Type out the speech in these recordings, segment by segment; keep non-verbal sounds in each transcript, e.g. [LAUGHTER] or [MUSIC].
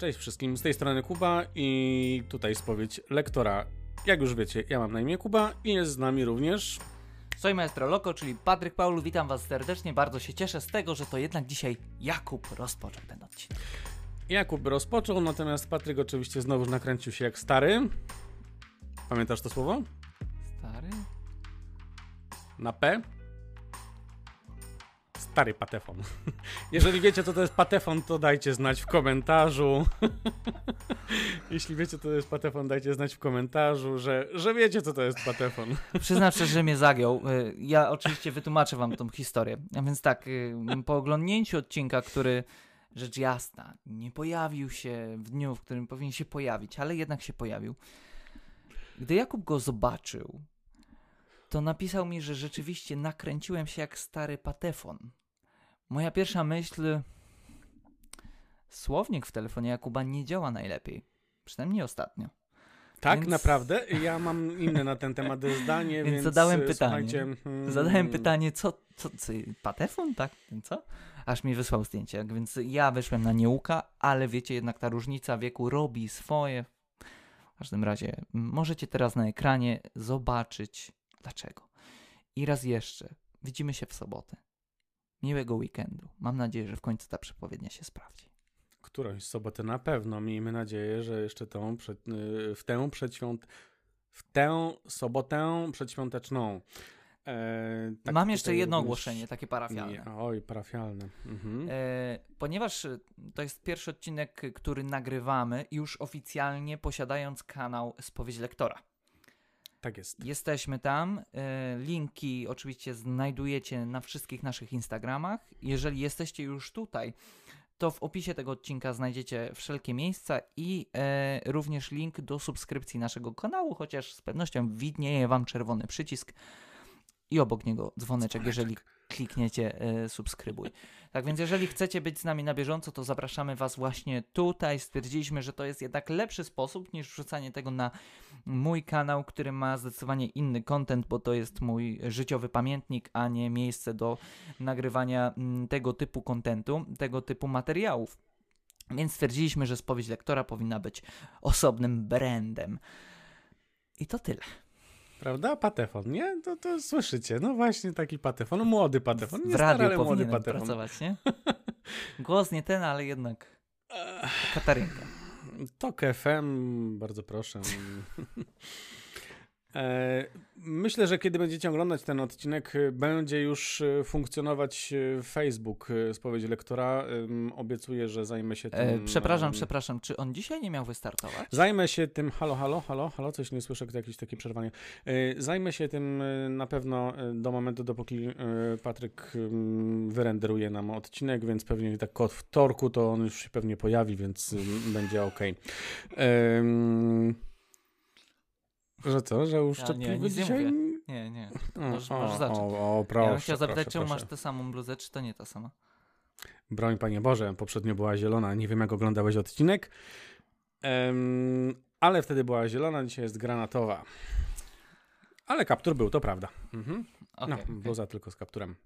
Cześć wszystkim, z tej strony Kuba i tutaj spowiedź lektora. Jak już wiecie, ja mam na imię Kuba i jest z nami również... Soy Maestro Loco, czyli Patryk Paulu. Witam Was serdecznie. Bardzo się cieszę z tego, że to jednak dzisiaj Jakub rozpoczął ten odcinek. Jakub rozpoczął, natomiast Patryk oczywiście znowu nakręcił się jak stary. Pamiętasz to słowo? Stary? Na P? Stary patefon. [LAUGHS] Jeżeli wiecie, co to jest patefon, to dajcie znać w komentarzu. [LAUGHS] Jeśli wiecie, co to jest patefon, dajcie znać w komentarzu, że, że wiecie, co to jest patefon. [LAUGHS] Przyznam szczerze, że mnie zagiął. Y, ja oczywiście wytłumaczę wam tą historię. A więc tak, y, po oglądnięciu odcinka, który rzecz jasna nie pojawił się w dniu, w którym powinien się pojawić, ale jednak się pojawił. Gdy Jakub go zobaczył, to napisał mi, że rzeczywiście nakręciłem się jak stary patefon. Moja pierwsza myśl. Słownik w telefonie Jakuba nie działa najlepiej. Przynajmniej ostatnio. Tak, Więc- naprawdę. Ja mam inne na ten temat zdanie, [LAUGHS] więc, Więc zadałem e, pytanie. słuchajcie, mm, Zadałem pytanie, co, co, co patefon, tak? Co? Aż mi wysłał zdjęcie, więc ja wyszłem na nieuka, ale wiecie, jednak ta różnica wieku robi swoje. W każdym razie możecie teraz na ekranie zobaczyć dlaczego. I raz jeszcze, widzimy się w sobotę. Miłego weekendu. Mam nadzieję, że w końcu ta przepowiednia się sprawdzi. Którąś sobotę na pewno. Miejmy nadzieję, że jeszcze tą przed, y, w tę przedświąt... w tę sobotę przedświąteczną. E, tak Mam jeszcze jedno również- ogłoszenie, takie parafialne. Nie, oj, parafialne. Mhm. E, ponieważ to jest pierwszy odcinek, który nagrywamy, już oficjalnie posiadając kanał Spowiedź Lektora. Tak jest. Jesteśmy tam. e, Linki oczywiście znajdujecie na wszystkich naszych Instagramach. Jeżeli jesteście już tutaj, to w opisie tego odcinka znajdziecie wszelkie miejsca i e, również link do subskrypcji naszego kanału, chociaż z pewnością widnieje Wam czerwony przycisk i obok niego dzwoneczek, jeżeli klikniecie e, subskrybuj. Tak więc jeżeli chcecie być z nami na bieżąco, to zapraszamy Was właśnie tutaj. Stwierdziliśmy, że to jest jednak lepszy sposób niż wrzucanie tego na mój kanał, który ma zdecydowanie inny content, bo to jest mój życiowy pamiętnik, a nie miejsce do nagrywania mm, tego typu kontentu, tego typu materiałów. Więc stwierdziliśmy, że spowiedź lektora powinna być osobnym brandem. I to tyle. Prawda? Patefon, nie? To, to słyszycie. No właśnie taki patefon. Młody patefon. Nie w stary, ale młody patefon. pracować, nie? [LAUGHS] Głos nie ten, ale jednak Katarynka. Tok FM, bardzo proszę. [LAUGHS] E, Myślę, że kiedy będziecie oglądać ten odcinek, e, będzie już e, funkcjonować Facebook spowiedzi lektora. Obiecuję, że zajmę się tym. Przepraszam, przepraszam, czy on dzisiaj nie miał wystartować? Zajmę się tym. Halo, halo, halo, halo, coś nie słyszę, jakieś takie przerwanie. Zajmę się tym na pewno do momentu, dopóki Patryk wyrenderuje nam odcinek, więc pewnie tak od wtorku to on już się pewnie pojawi, więc będzie ok. Em, Że co, że uszczypliwy nic nie dzisiaj? Nie, nie. O, Możesz- o, możesz zacząć. O, o, proszę, ja bym chciał zapytać, proszę, proszę. masz tę samą bluzę, czy to nie ta sama? Broń, Panie Boże, poprzednio była zielona. Nie wiem, jak oglądałeś odcinek, Em, ale wtedy była zielona, dzisiaj jest granatowa. Ale kaptur był, to prawda. Mhm. Okej, no, okej. bluza tylko z kapturem.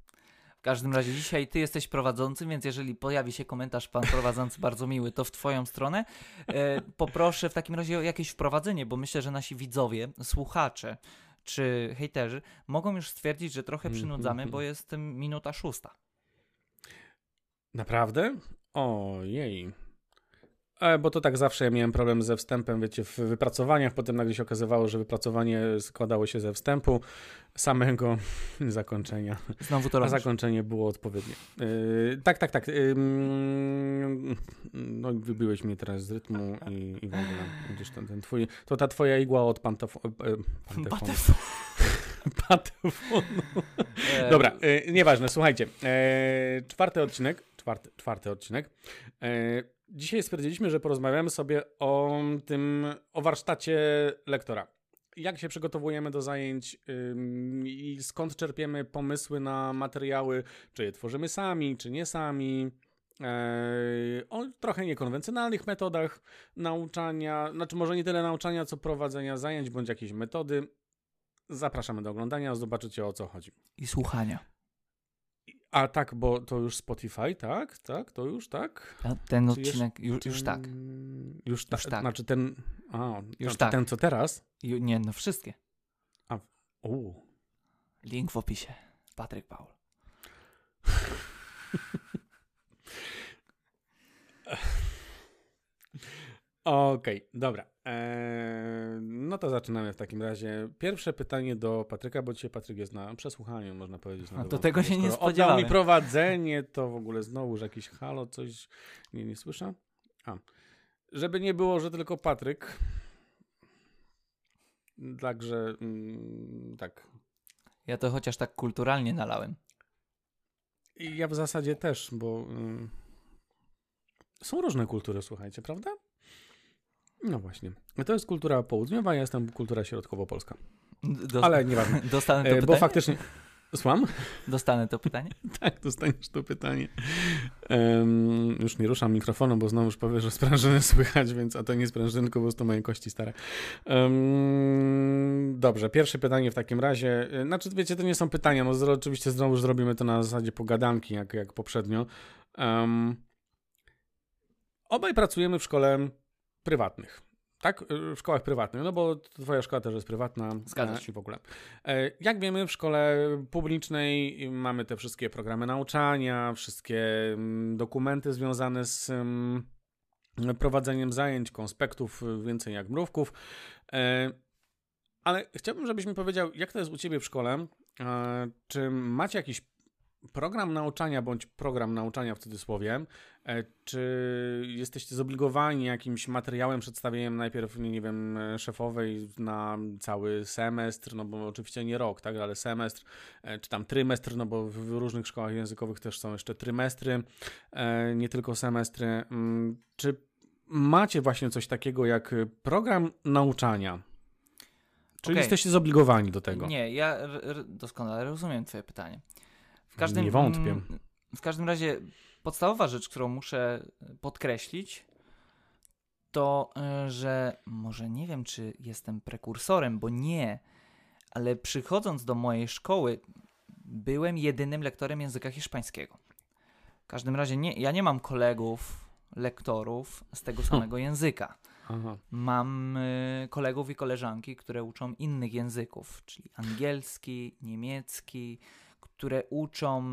W każdym razie dzisiaj ty jesteś prowadzącym, więc jeżeli pojawi się komentarz pan prowadzący bardzo miły, to w twoją stronę. E, poproszę w takim razie o jakieś wprowadzenie, bo myślę, że nasi widzowie, słuchacze czy hejterzy mogą już stwierdzić, że trochę Mhm, przynudzamy, mhm. bo jest minuta szósta. Naprawdę? Ojej. E, bo to tak zawsze ja miałem problem ze wstępem, wiecie, w wypracowaniach. Potem nagle się okazywało, że wypracowanie składało się ze wstępu samego [LAUGHS] zakończenia. Znowu to A zakończenie było odpowiednie. Yy, tak, tak, tak. Ym, no, wybiłeś mnie teraz z rytmu i, i w ogóle. Gdzieś ten, ten twój, to ta twoja igła od e, pantefonu. [LAUGHS] Patefonu. E, Dobra, yy, nieważne, słuchajcie. Czwarty odcinek. Czwarty, czwarty odcinek. E, dzisiaj stwierdziliśmy, że porozmawiamy sobie o tym, o warsztacie lektora. Jak się przygotowujemy do zajęć ym, i skąd czerpiemy pomysły na materiały, czy je tworzymy sami, czy nie sami. E, o trochę niekonwencjonalnych metodach nauczania, znaczy może nie tyle nauczania, co prowadzenia zajęć bądź jakieś metody. Zapraszamy do oglądania, zobaczycie o co chodzi. I słuchania. A tak, bo to już Spotify, tak? Tak, to już tak? A ten odcinek już, już tak. Już, ta, Już tak. Znaczy ten. A, Już znaczy tak. ten co teraz? Ju- Nie, no wszystkie. U. Link w opisie. Patryk Paul. [LAUGHS] Okej, dobra. Eee, no to zaczynamy w takim razie. Pierwsze pytanie do Patryka, bo dzisiaj Patryk jest na przesłuchaniu, można powiedzieć. A, to dobrą tego się nie Skoro Oddał mi spodziewałem. prowadzenie, to w ogóle znowuż jakiś halo, coś. Nie, nie słyszę. A. Żeby nie było, że tylko Patryk. Także mm, tak. Ja to chociaż tak kulturalnie nalałem. I ja w zasadzie też, bo mm, są różne kultury, słuchajcie, prawda? No właśnie. To jest kultura południowa, ja jestem kultura środkowo-polska. Dos- Ale nieważne. [LAUGHS] Dostanę to E, bo pytanie? faktycznie. Słucham? Dostanę to pytanie? [LAUGHS] Tak, dostaniesz to pytanie. Em, już nie ruszam mikrofonu, bo znowu już powiesz, że sprężyny słychać, więc a to nie sprężynko, po prostu moje kości stare. Em, dobrze, pierwsze pytanie w takim razie. E, Znaczy, wiecie, to nie są pytania, no oczywiście znowu zrobimy to na zasadzie pogadanki, jak, jak poprzednio. Em, obaj pracujemy w szkole prywatnych. Tak, Y, w szkołach prywatnych, no bo twoja szkoła też jest prywatna. Zgadza e, się. W ogóle. E, Jak wiemy, w szkole publicznej mamy te wszystkie programy nauczania, wszystkie mm, dokumenty związane z mm, prowadzeniem zajęć, konspektów, więcej jak mrówków. E, Ale chciałbym, żebyś mi powiedział, jak to jest u ciebie w szkole? Czy macie jakiś program nauczania bądź program nauczania w cudzysłowie? E, Czy jesteście zobligowani jakimś materiałem, przedstawieniem najpierw, nie wiem, szefowej na cały semestr, no bo oczywiście nie rok, tak, ale semestr, e, czy tam trymestr, no bo w różnych szkołach językowych też są jeszcze trymestry, e, nie tylko semestry. Mm, Czy macie właśnie coś takiego jak program nauczania? Czyli Okej. jesteście zobligowani do tego? Nie, ja doskonale rozumiem Twoje pytanie. W każdym, Nie wątpię. mm, W każdym razie podstawowa rzecz, którą muszę podkreślić, to, y, że może nie wiem, czy jestem prekursorem, bo nie, ale przychodząc do mojej szkoły, byłem jedynym lektorem języka hiszpańskiego. W każdym razie nie, ja nie mam kolegów, lektorów z tego samego języka. Aha. Mam y, kolegów i koleżanki, które uczą innych języków, czyli angielski, niemiecki, które uczą.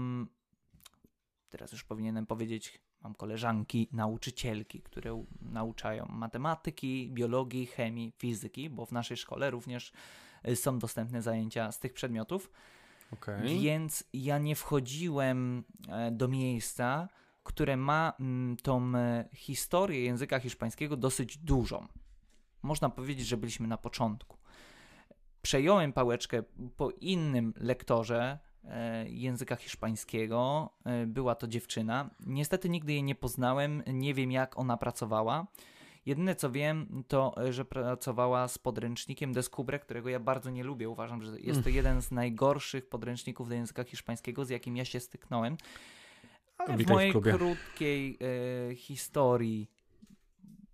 Teraz już powinienem powiedzieć, mam koleżanki, nauczycielki, które nauczają matematyki, biologii, chemii, fizyki, bo w naszej szkole również y, są dostępne zajęcia z tych przedmiotów. Okej. Więc ja nie wchodziłem e, do miejsca, które ma mm, tą e, historię języka hiszpańskiego dosyć dużą. Można powiedzieć, że byliśmy na początku. Przejąłem pałeczkę po innym lektorze języka hiszpańskiego. E, była to dziewczyna. Niestety nigdy jej nie poznałem, nie wiem jak ona pracowała. Jedyne co wiem, to e, że pracowała z podręcznikiem Descubre, którego ja bardzo nie lubię. Uważam, że jest to jeden z najgorszych podręczników do języka hiszpańskiego, z jakim ja się styknąłem. Ale w Witaj w mojej klubie. krótkiej e, historii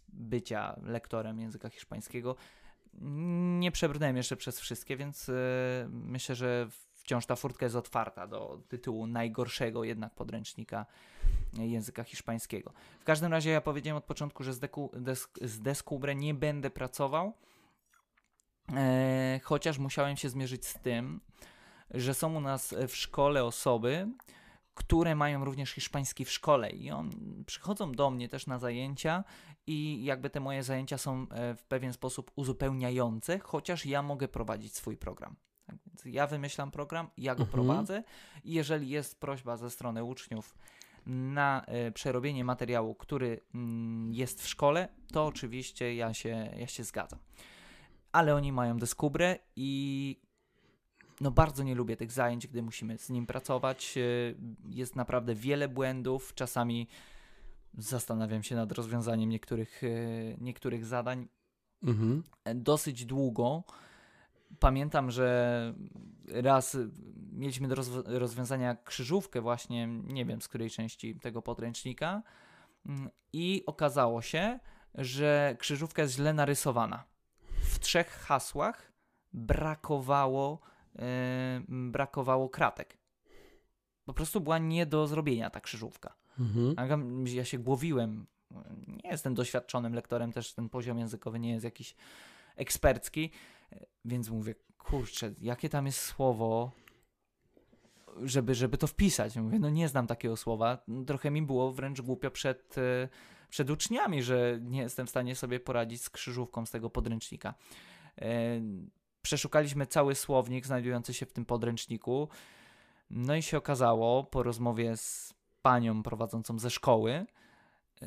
bycia lektorem języka hiszpańskiego nie przebrnąłem jeszcze przez wszystkie, więc e, myślę, że wciąż ta furtka jest otwarta do tytułu najgorszego jednak podręcznika języka hiszpańskiego. W każdym razie ja powiedziałem od początku, że z, deku, des, z Descubre nie będę pracował, e, chociaż musiałem się zmierzyć z tym, że są u nas w szkole osoby, które mają również hiszpański w szkole i on, przychodzą do mnie też na zajęcia i jakby te moje zajęcia są e, w pewien sposób uzupełniające, chociaż ja mogę prowadzić swój program. Tak więc ja wymyślam program, ja go Mhm. prowadzę i jeżeli jest prośba ze strony uczniów na e, przerobienie materiału, który mm, jest w szkole, to oczywiście ja się, ja się zgadzam. Ale oni mają deskubrę i no bardzo nie lubię tych zajęć, gdy musimy z nim pracować. E, Jest naprawdę wiele błędów, czasami zastanawiam się nad rozwiązaniem niektórych, e, niektórych zadań Mhm. dosyć długo. Pamiętam, że raz mieliśmy do rozw- rozwiązania krzyżówkę właśnie, nie wiem z której części tego podręcznika mm, i okazało się, że krzyżówka jest źle narysowana. W trzech hasłach brakowało, e, brakowało kratek. po prostu była nie do zrobienia ta krzyżówka. Mhm. Ja się głowiłem. Nie jestem doświadczonym lektorem, też ten poziom językowy nie jest jakiś ekspercki, więc mówię, kurczę, jakie tam jest słowo, żeby, żeby to wpisać. Mówię, no nie znam takiego słowa. Trochę mi było wręcz głupio przed, e, przed uczniami, że nie jestem w stanie sobie poradzić z krzyżówką z tego podręcznika. E, przeszukaliśmy cały słownik znajdujący się w tym podręczniku. No i się okazało po rozmowie z panią prowadzącą ze szkoły,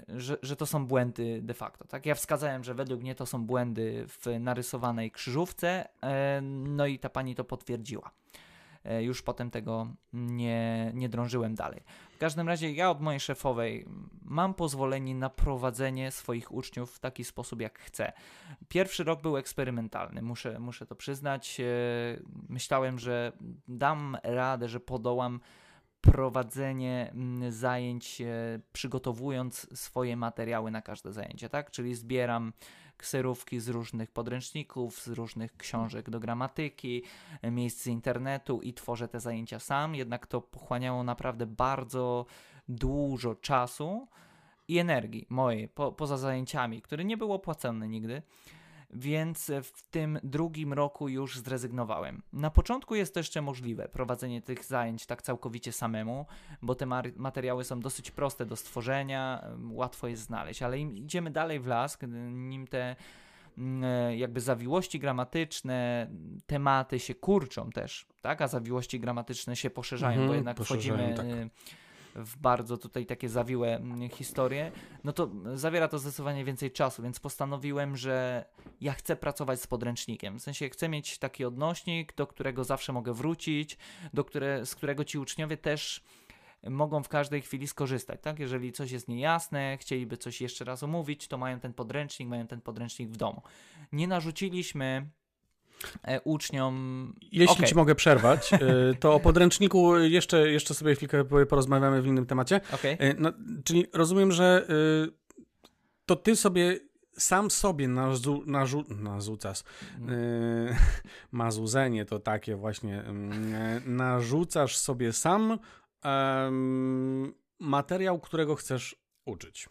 że, że to są błędy de facto. Tak? Ja wskazałem, że według mnie to są błędy w narysowanej krzyżówce, e, no i ta pani to potwierdziła. E, już potem tego nie, nie drążyłem dalej. W każdym razie ja od mojej szefowej mam pozwolenie na prowadzenie swoich uczniów w taki sposób, jak chcę. Pierwszy rok był eksperymentalny, muszę, muszę to przyznać. E, myślałem, że dam radę, że podołam prowadzenie mm, zajęć, e, przygotowując swoje materiały na każde zajęcie, tak? Czyli zbieram kserówki z różnych podręczników, z różnych książek do gramatyki, e, miejsc z internetu i tworzę te zajęcia sam, jednak to pochłaniało naprawdę bardzo dużo czasu i energii mojej, po, poza zajęciami, które nie było opłacone nigdy więc w tym drugim roku już zrezygnowałem. Na początku jest to jeszcze możliwe prowadzenie tych zajęć tak całkowicie samemu, bo te materiały są dosyć proste do stworzenia, łatwo je znaleźć, ale im idziemy dalej w las, nim te mm, e, jakby zawiłości gramatyczne, tematy się kurczą też, tak? A zawiłości gramatyczne się poszerzają, bo mhm, jednak wchodzimy tak. W bardzo tutaj takie zawiłe mm, historie, no to zawiera to zdecydowanie więcej czasu, więc postanowiłem, że ja chcę pracować z podręcznikiem. W sensie chcę mieć taki odnośnik, do którego zawsze mogę wrócić, do które, z którego ci uczniowie też mogą w każdej chwili skorzystać, tak? Jeżeli coś jest niejasne, chcieliby coś jeszcze raz omówić, to mają ten podręcznik, mają ten podręcznik w domu. Nie narzuciliśmy uczniom. Jeśli okay. ci mogę przerwać, e, to o podręczniku jeszcze, jeszcze sobie chwilkę porozmawiamy w innym temacie. Okay. E, no, czyli rozumiem, że to ty sobie sam sobie narzu, narzu, narzucasz. Yy, [LAUGHS] mazudzenie to takie właśnie. Yy, narzucasz sobie sam yy, materiał, którego chcesz uczyć.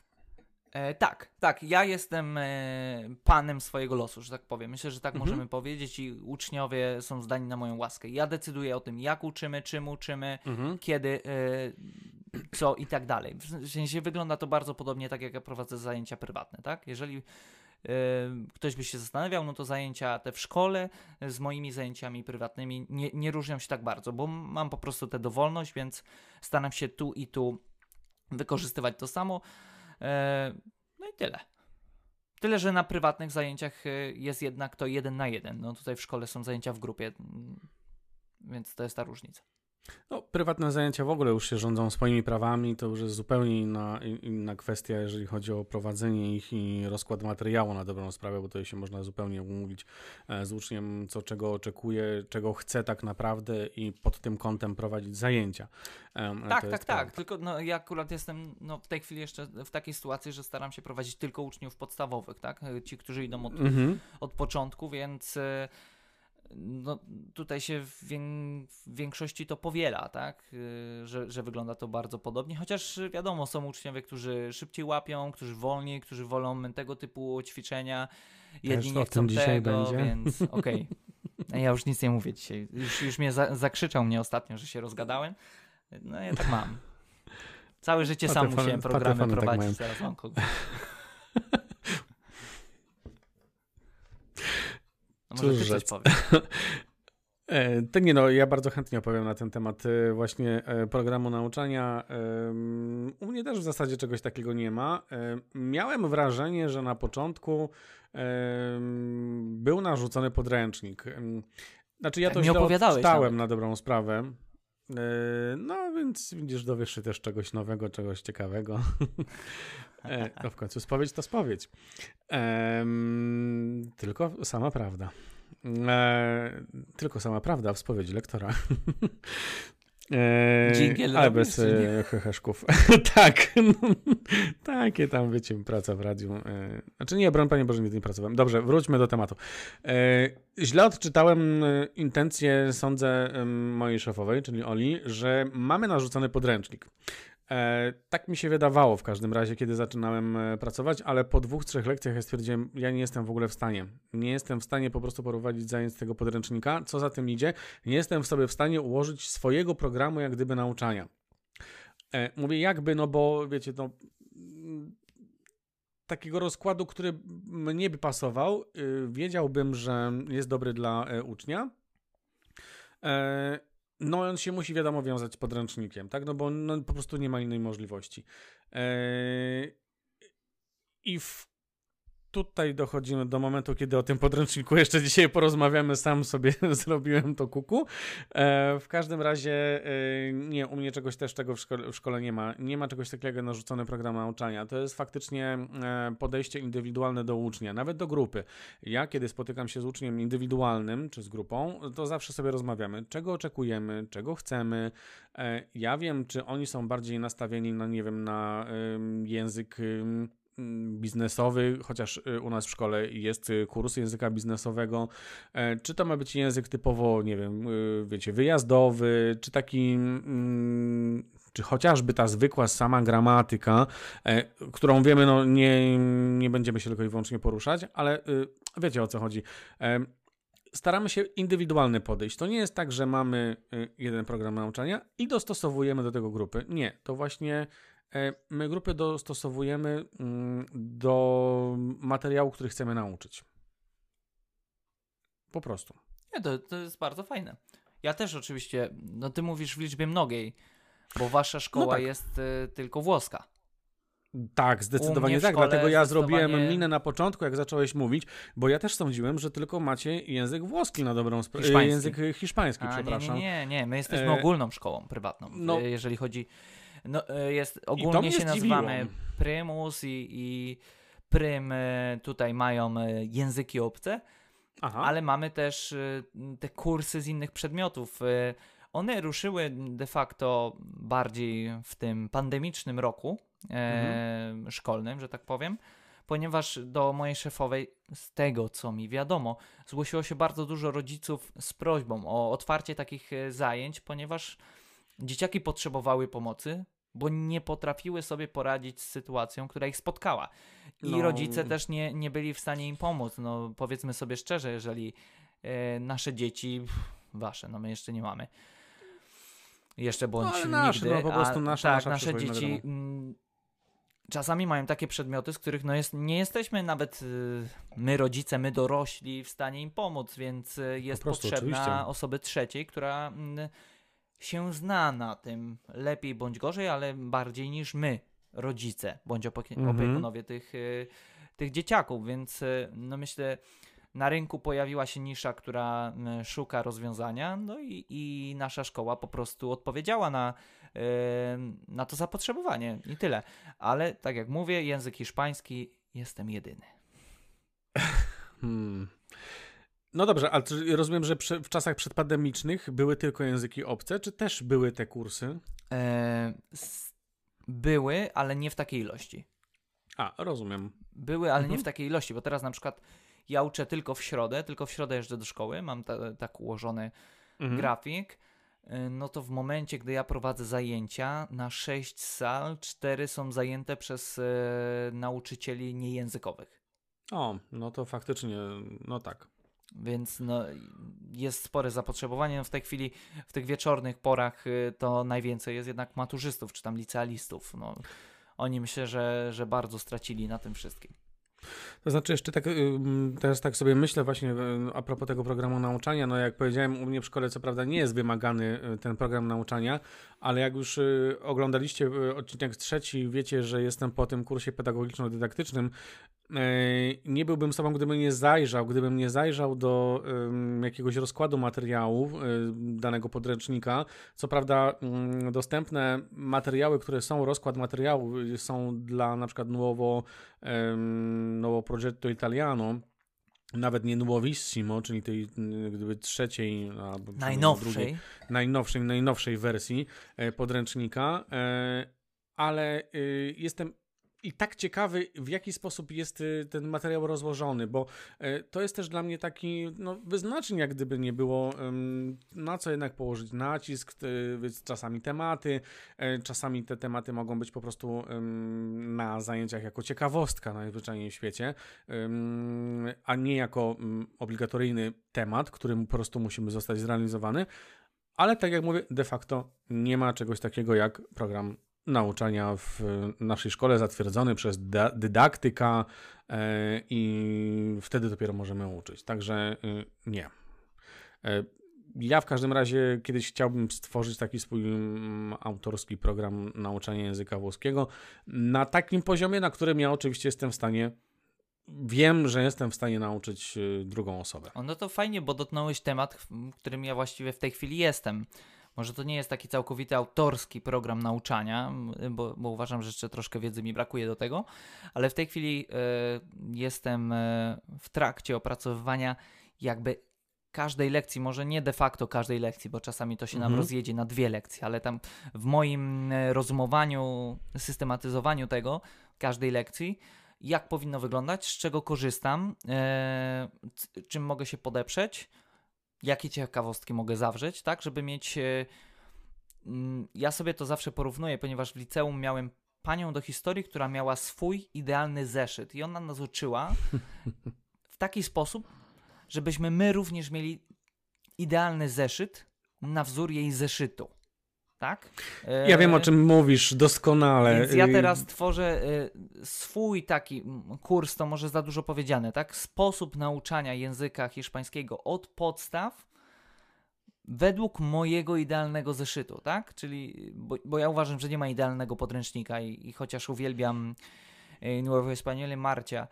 E, tak, tak. Ja jestem e, panem swojego losu, że tak powiem. Myślę, że tak mhm. możemy powiedzieć i uczniowie są zdani na moją łaskę. Ja decyduję o tym, jak uczymy, czym uczymy, mhm. kiedy, e, co i tak dalej. W sensie wygląda to bardzo podobnie tak, jak ja prowadzę zajęcia prywatne, tak? Jeżeli e, ktoś by się zastanawiał, no to zajęcia te w szkole z moimi zajęciami prywatnymi nie, nie różnią się tak bardzo, bo mam po prostu tę dowolność, więc staram się tu i tu wykorzystywać to samo. E, no i tyle. Tyle, że na prywatnych zajęciach e, jest jednak to jeden na jeden. No tutaj w szkole są zajęcia w grupie, mm, więc to jest ta różnica. No, prywatne zajęcia w ogóle już się rządzą swoimi prawami, to już jest zupełnie inna, inna kwestia, jeżeli chodzi o prowadzenie ich i rozkład materiału na dobrą sprawę, bo tutaj się można zupełnie umówić e, z uczniem, co czego oczekuje, czego chce tak naprawdę i pod tym kątem prowadzić zajęcia. Tak, tak, tak, tylko no, ja akurat jestem no, w tej chwili jeszcze w takiej sytuacji, że staram się prowadzić tylko uczniów podstawowych, tak, ci, którzy idą od, mhm. od początku, więc e, no, tutaj się w, większości to powiela, tak? Y, że, że wygląda to bardzo podobnie, chociaż wiadomo, są uczniowie, którzy szybciej łapią, którzy wolniej, którzy wolą tego typu ćwiczenia, jedni nie chcą tego, będzie. więc [LAUGHS] okej. Okay. Ja już nic nie mówię dzisiaj. Już, już mnie za, zakrzyczał mnie ostatnio, że się rozgadałem. No ja tak mam. Całe życie [LAUGHS] sam musiałem programy tak prowadzić, tak teraz mam kogoś. [LAUGHS] No może Cóż ty coś powiesz. [LAUGHS] E, to nie no, ja bardzo chętnie opowiem na ten temat e, właśnie e, programu nauczania. U mnie też w zasadzie czegoś takiego nie ma. Miałem wrażenie, że na początku był narzucony podręcznik. Znaczy ja tak to źle czytałem na dobrą sprawę. No więc widzisz, dowiesz się też czegoś nowego, czegoś ciekawego. [LAUGHS] No w końcu spowiedź to spowiedź. tylko sama prawda. E, tylko sama prawda w spowiedzi lektora. [LAUGHS] Dżingiel ale robisz, bez e, heheszków. [LAUGHS] tak, no, takie tam, wiecie, praca w radiu. E, znaczy nie, broń Panie Boże, nigdy nie pracowałem. Dobrze, wróćmy do tematu. E, źle odczytałem e, intencje, sądzę, mojej szefowej, czyli Oli, że mamy narzucony podręcznik. E, tak mi się wydawało w każdym razie, kiedy zaczynałem e, pracować, ale po dwóch, trzech lekcjach ja stwierdziłem, ja nie jestem w ogóle w stanie. Nie jestem w stanie po prostu prowadzić zajęć z tego podręcznika. Co za tym idzie? Nie jestem w sobie w stanie ułożyć swojego programu, jak gdyby nauczania. E, mówię jakby, no bo wiecie, no mm, takiego rozkładu, który mnie by pasował, y, wiedziałbym, że jest dobry dla ucznia. No, on się musi, wiadomo, wiązać z podręcznikiem, tak? No bo no, po prostu nie ma innej możliwości. Eee, I w, tutaj dochodzimy do momentu, kiedy o tym podręczniku jeszcze dzisiaj porozmawiamy. Sam sobie [LAUGHS] zrobiłem to kuku. Eee, w każdym razie, e, nie, u mnie czegoś też tego w szkole, w szkole nie ma. Nie ma czegoś takiego jak narzucony program nauczania. To jest faktycznie e, podejście indywidualne do ucznia, nawet do grupy. Ja, kiedy spotykam się z uczniem indywidualnym czy z grupą, to zawsze sobie rozmawiamy, czego oczekujemy, czego chcemy. E, Ja wiem, czy oni są bardziej nastawieni na, nie wiem, na język biznesowy, chociaż y, u nas w szkole jest y, kurs języka biznesowego. E, Czy to ma być język typowo, nie wiem, y, wiecie, wyjazdowy, czy taki. mm, Czy chociażby ta zwykła sama gramatyka, e, którą wiemy, no nie, nie będziemy się tylko i wyłącznie poruszać, ale wiecie o co chodzi. E, staramy się indywidualnie podejść. To nie jest tak, że mamy jeden program nauczania i dostosowujemy do tego grupy. Nie, to właśnie my grupy dostosowujemy mm, do materiału, który chcemy nauczyć. Po prostu. Nie, to, to jest bardzo fajne. Ja też oczywiście, no ty mówisz w liczbie mnogiej, bo wasza szkoła tak. jest y, tylko włoska. Tak, zdecydowanie tak. Dlatego ja zrobiłem zdecydowanie- minę na początku, jak zacząłeś mówić, bo ja też sądziłem, że tylko macie język włoski na dobrą sprawę. Hiszpański. Język hiszpański, A, przepraszam. nie, nie, nie, my jesteśmy E, ogólną szkołą prywatną, no- jeżeli chodzi, no y, jest, ogólnie się zdziwiło. nazywamy Prymus i, i Prym y, tutaj mają y, języki obce, Aha. ale mamy też te kursy z innych przedmiotów. One ruszyły de facto bardziej w tym pandemicznym roku e, szkolnym, że tak powiem, ponieważ do mojej szefowej, z tego co mi wiadomo, zgłosiło się bardzo dużo rodziców z prośbą o otwarcie takich e, zajęć, ponieważ dzieciaki potrzebowały pomocy, bo nie potrafiły sobie poradzić z sytuacją, która ich spotkała. I No. rodzice też nie, nie byli w stanie im pomóc. No, powiedzmy sobie szczerze, jeżeli e, nasze dzieci, pff, wasze, no my jeszcze nie mamy, jeszcze bądź ale nasze, nigdy, no po prostu a, tak, nasza nasze no dzieci mm, czasami mają takie przedmioty, z których no jest, nie jesteśmy nawet y, my rodzice, my dorośli w stanie im pomóc, więc y, jest prostu, potrzebna oczywiście. osoby trzeciej, która mm, się zna na tym lepiej bądź gorzej, ale bardziej niż my, rodzice bądź opie- Mhm. opiekunowie tych, y, tych dzieciaków, więc y, no myślę, na rynku pojawiła się nisza, która szuka rozwiązania, no i, i nasza szkoła po prostu odpowiedziała na, y, na to zapotrzebowanie i tyle. Ale tak jak mówię, język hiszpański jestem jedyny. [LAUGHS] Hmm. No dobrze, ale rozumiem, że w czasach przedpandemicznych były tylko języki obce, czy też były te kursy? E, były, ale nie w takiej ilości. A, rozumiem. Były, ale nie Mhm. w takiej ilości, bo teraz na przykład ja uczę tylko w środę, tylko w środę jeżdżę do szkoły, mam ta, tak ułożony Mhm. grafik. Y, No to w momencie, gdy ja prowadzę zajęcia, na 6 sal, 4 są zajęte przez e, nauczycieli niejęzykowych. O, no to faktycznie, no tak. Więc no, jest spore zapotrzebowanie. No w tej chwili, w tych wieczornych porach, y, to najwięcej jest jednak maturzystów czy tam licealistów. No, oni myślę, że, że bardzo stracili na tym wszystkim. To znaczy jeszcze tak, ym, teraz tak sobie myślę właśnie y, a propos tego programu nauczania, no jak powiedziałem, u mnie w szkole co prawda nie jest wymagany y, ten program nauczania, ale jak już y, oglądaliście y, odcinek trzeci, wiecie, że jestem po tym kursie pedagogiczno-dydaktycznym, y, nie byłbym sobą, gdybym nie zajrzał, gdybym nie zajrzał do jakiegoś rozkładu materiałów y, danego podręcznika. Co prawda ym, dostępne materiały, które są, rozkład materiałów y, są dla na przykład Nuovo, Nuovo Progetto Italiano, nawet nie Nuovissimo, czyli tej gdyby trzeciej, albo najnowszej. Drugiej, najnowszej, najnowszej wersji podręcznika, ale jestem i tak ciekawy, w jaki sposób jest y, ten materiał rozłożony, bo y, to jest też dla mnie taki no, wyznacznik, jak gdyby nie było, na co jednak położyć nacisk, czasami tematy, e, czasami te tematy mogą być po prostu na zajęciach jako ciekawostka najzwyczajniej w świecie, a nie jako obligatoryjny temat, którym po prostu musimy zostać zrealizowany. Ale tak jak mówię, de facto nie ma czegoś takiego jak program nauczania w naszej szkole zatwierdzony przez dydaktyka e, i wtedy dopiero możemy uczyć. Także y, nie. E, ja w każdym razie kiedyś chciałbym stworzyć taki swój mm, autorski program nauczania języka włoskiego na takim poziomie, na którym ja oczywiście jestem w stanie wiem, że jestem w stanie nauczyć y, drugą osobę. No to fajnie, bo dotknąłeś temat, w którym ja właściwie w tej chwili jestem. Może to nie jest taki całkowity autorski program nauczania, bo, bo uważam, że jeszcze troszkę wiedzy mi brakuje do tego, ale w tej chwili y, jestem y, w trakcie opracowywania jakby każdej lekcji, może nie de facto każdej lekcji, bo czasami to się mhm. nam rozjedzie na dwie lekcje, ale tam w moim rozumowaniu, systematyzowaniu tego, każdej lekcji, jak powinno wyglądać, z czego korzystam, czym mogę się podeprzeć, jakie ciekawostki mogę zawrzeć, tak, żeby mieć. E, mm, ja sobie to zawsze porównuję, ponieważ w liceum miałem panią do historii, która miała swój idealny zeszyt i ona nas uczyła [LAUGHS] w taki sposób, żebyśmy my również mieli idealny zeszyt na wzór jej zeszytu tak? Ja wiem, o czym mówisz doskonale. Więc ja teraz tworzę e, swój taki kurs, to może za dużo powiedziane, tak? Sposób nauczania języka hiszpańskiego od podstaw według mojego idealnego zeszytu, tak? Czyli, bo, bo ja uważam, że nie ma idealnego podręcznika i, i chociaż uwielbiam e, Nuevo Español Marcia,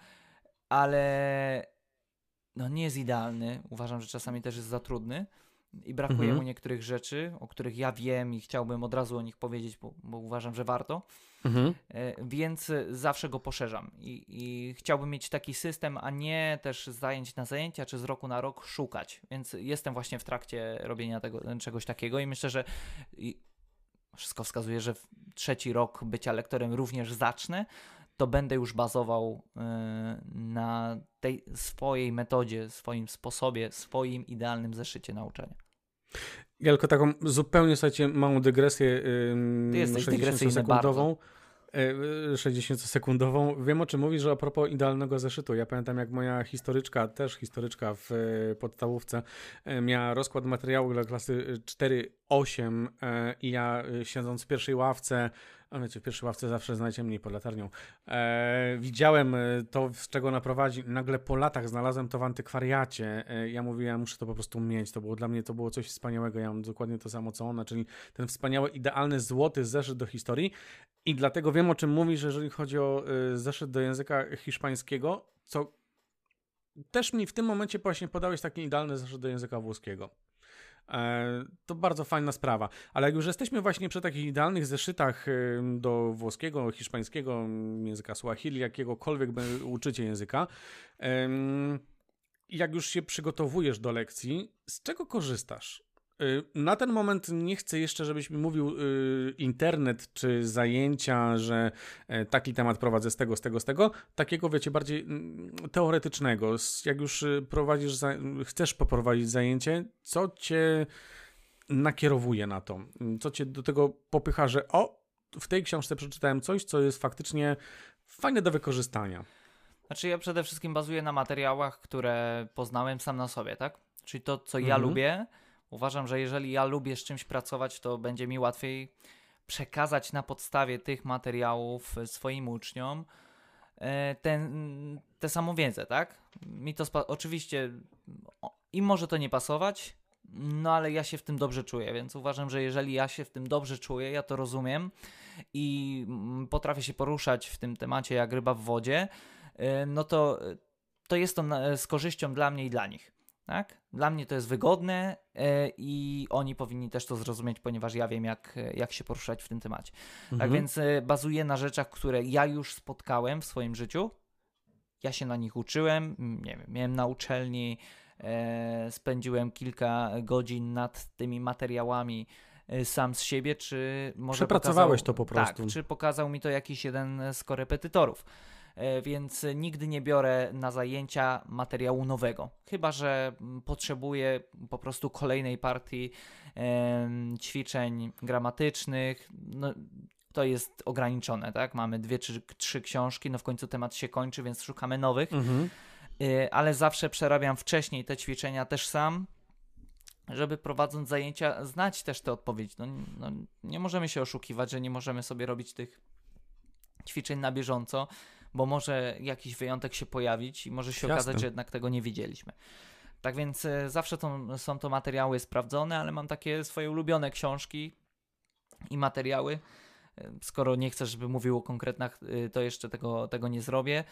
ale no nie jest idealny. Uważam, że czasami też jest za trudny i brakuje mhm. mu niektórych rzeczy, o których ja wiem i chciałbym od razu o nich powiedzieć, bo, bo uważam, że warto. Mhm. E, więc zawsze go poszerzam I, i chciałbym mieć taki system, a nie też zajęć na zajęcia, czy z roku na rok szukać. Więc jestem właśnie w trakcie robienia tego, czegoś takiego i myślę, że wszystko wskazuje, że w trzeci rok bycia lektorem również zacznę, to będę już bazował y, na tej swojej metodzie, swoim sposobie, swoim idealnym zeszycie nauczania. Ja tylko taką zupełnie, słuchajcie, małą dygresję yy, 60-sekundową. 60-sekundową. Wiem o czym mówisz, że a propos idealnego zeszytu. Ja pamiętam, jak moja historyczka, też historyczka w e, podstawówce, e, miała rozkład materiału dla klasy 4 8 e, i ja e, siedząc w pierwszej ławce, a wiecie, w pierwszej ławce zawsze znajdzie mniej pod latarnią, e, widziałem e, to, z czego naprowadzi. Nagle po latach znalazłem to w antykwariacie. E, ja mówiłem, ja muszę to po prostu mieć. To było dla mnie to było coś wspaniałego. Ja mam dokładnie to samo, co ona, czyli ten wspaniały, idealny, złoty zeszyt do historii. I dlatego wiem, o czym mówisz, jeżeli chodzi o e, zeszyt do języka hiszpańskiego, co też mi w tym momencie właśnie podałeś taki idealny zeszyt do języka włoskiego. E, to bardzo fajna sprawa. Ale jak już jesteśmy właśnie przy takich idealnych zeszytach do włoskiego, hiszpańskiego, języka Swahili, jakiegokolwiek uczycie języka, jak już się przygotowujesz do lekcji, z czego korzystasz? Y, na ten moment nie chcę jeszcze, żebyś mi mówił y, internet czy zajęcia, że e, taki temat prowadzę z tego, z tego, z tego. Takiego, wiecie, bardziej mm, teoretycznego. Jak już y, prowadzisz, chcesz poprowadzić zajęcie, co cię nakierowuje na to? Co cię do tego popycha, że o, w tej książce przeczytałem coś, co jest faktycznie fajne do wykorzystania? Znaczy ja przede wszystkim bazuję na materiałach, które poznałem sam na sobie, tak? Czyli to, co ja mhm. lubię, Uważam, że jeżeli ja lubię z czymś pracować, to będzie mi łatwiej przekazać na podstawie tych materiałów swoim uczniom e, ten, tę samą wiedzę, tak? Mi to oczywiście im może to nie pasować, no ale ja się w tym dobrze czuję, więc uważam, że jeżeli ja się w tym dobrze czuję, ja to rozumiem i potrafię się poruszać w tym temacie jak ryba w wodzie, e, no to, to jest to z korzyścią dla mnie i dla nich. Tak? Dla mnie to jest wygodne yy, i oni powinni też to zrozumieć, ponieważ ja wiem, jak, jak się poruszać w tym temacie. Tak mhm. Tak więc yy, bazuję na rzeczach, które ja już spotkałem w swoim życiu Ja się na nich uczyłem, nie wiem, miałem na uczelni, e, spędziłem kilka godzin nad tymi materiałami e, sam z siebie, czy może Przepracowałeś pokazał, to po prostu. Tak, czy pokazał mi to jakiś jeden z korepetytorów. E, więc nigdy nie biorę na zajęcia materiału nowego. Chyba, że potrzebuję po prostu kolejnej partii ćwiczeń gramatycznych. No, to jest ograniczone, tak? Mamy dwie czy trzy książki, no w końcu temat się kończy, więc szukamy nowych. Mhm. E, ale zawsze przerabiam wcześniej te ćwiczenia też sam, żeby prowadząc zajęcia znać też te odpowiedzi. No, no, nie możemy się oszukiwać, że nie możemy sobie robić tych ćwiczeń na bieżąco, bo może jakiś wyjątek się pojawić i może się Jasne. okazać, że jednak tego nie wiedzieliśmy. Tak więc e, zawsze to, są to materiały sprawdzone, ale mam takie swoje ulubione książki i materiały. Skoro nie chcesz, żeby mówił o konkretnych, e, to jeszcze tego, tego nie zrobię.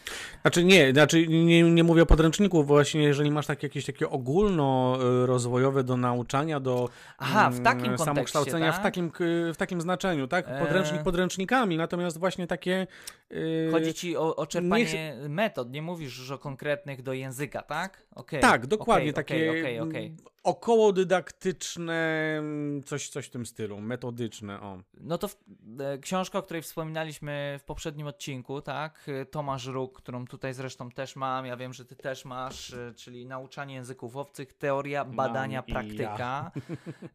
Znaczy nie, znaczy nie, nie mówię o podręczniku, właśnie jeżeli masz takie, jakieś takie ogólnorozwojowe do nauczania, do Aha, w mm, takim samokształcenia tak? w, takim, w takim znaczeniu, tak? Podręcznik E. podręcznikami, natomiast właśnie takie... yy, Chodzi ci o, o czerpanie niech- metod, nie mówisz już o konkretnych do języka, tak? Okej. Tak, dokładnie, Okej, takie okej, okej, okej. Około dydaktyczne, mm, coś, coś w tym stylu, metodyczne, o. No to w, e, książka, o której wspominaliśmy w poprzednim odcinku, tak? E, Tomasz Róg, którą tutaj zresztą też mam, ja wiem, że ty też masz, e, czyli nauczanie języków obcych, teoria, badania, i praktyka. [LAUGHS]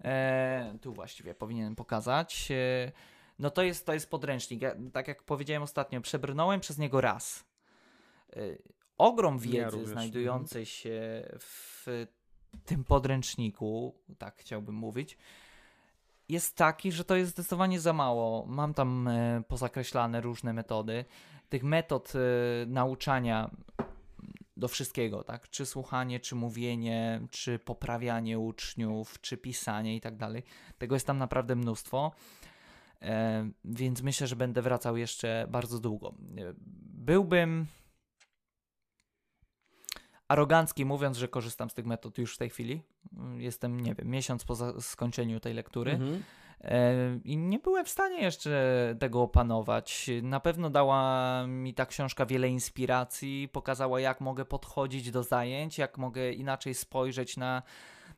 E, tu właściwie powinienem pokazać. E, no to jest, to jest podręcznik. Ja, tak jak powiedziałem ostatnio, przebrnąłem przez niego raz. E, ogrom wiedzy również, znajdującej się w tym podręczniku, tak chciałbym mówić, jest taki, że to jest zdecydowanie za mało. Mam tam e, pozakreślane różne metody. Tych metod e, nauczania do wszystkiego, tak? Czy słuchanie, czy mówienie, czy poprawianie uczniów, czy pisanie i tak dalej. Tego jest tam naprawdę mnóstwo. E, więc myślę, że będę wracał jeszcze bardzo długo. E, Byłbym arogancki mówiąc, że korzystam z tych metod już w tej chwili. Jestem, nie wiem, miesiąc po skończeniu tej lektury. Mhm. E, I nie byłem w stanie jeszcze tego opanować. Na pewno dała mi ta książka wiele inspiracji, pokazała, jak mogę podchodzić do zajęć, jak mogę inaczej spojrzeć na,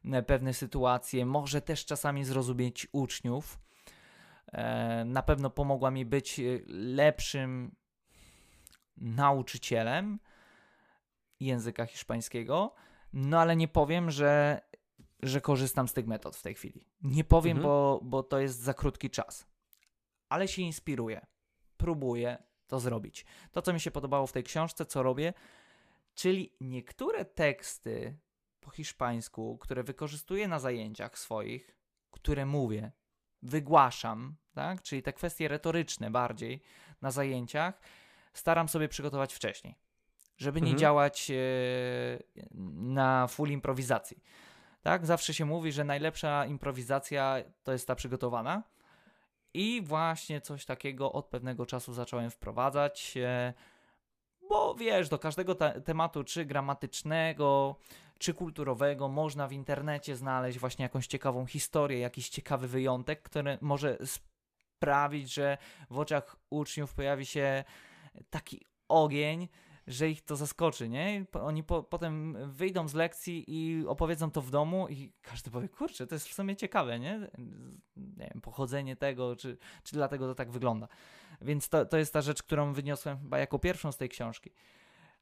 na pewne sytuacje, może też czasami zrozumieć uczniów. E, Na pewno pomogła mi być e, lepszym nauczycielem języka hiszpańskiego. No ale nie powiem, że że korzystam z tych metod w tej chwili. Nie powiem, Mhm. bo, bo to jest za krótki czas. Ale się inspiruję. Próbuję to zrobić. To, co mi się podobało w tej książce, co robię, czyli niektóre teksty po hiszpańsku, które wykorzystuję na zajęciach swoich, które mówię, wygłaszam, tak? czyli te kwestie retoryczne bardziej na zajęciach, staram sobie przygotować wcześniej, żeby nie Mhm. działać e, na full improwizacji. Tak? Zawsze się mówi, że najlepsza improwizacja to jest ta przygotowana. I właśnie coś takiego od pewnego czasu zacząłem wprowadzać, e, bo wiesz, do każdego te- tematu, czy gramatycznego, czy kulturowego, można w internecie znaleźć właśnie jakąś ciekawą historię, jakiś ciekawy wyjątek, który może sprawić, że w oczach uczniów pojawi się taki ogień, że ich to zaskoczy, nie? Oni po, potem wyjdą z lekcji i opowiedzą to w domu i każdy powie, kurczę, to jest w sumie ciekawe, nie? Nie wiem, pochodzenie tego, czy, czy dlatego to tak wygląda. Więc to, to jest ta rzecz, którą wyniosłem chyba jako pierwszą z tej książki.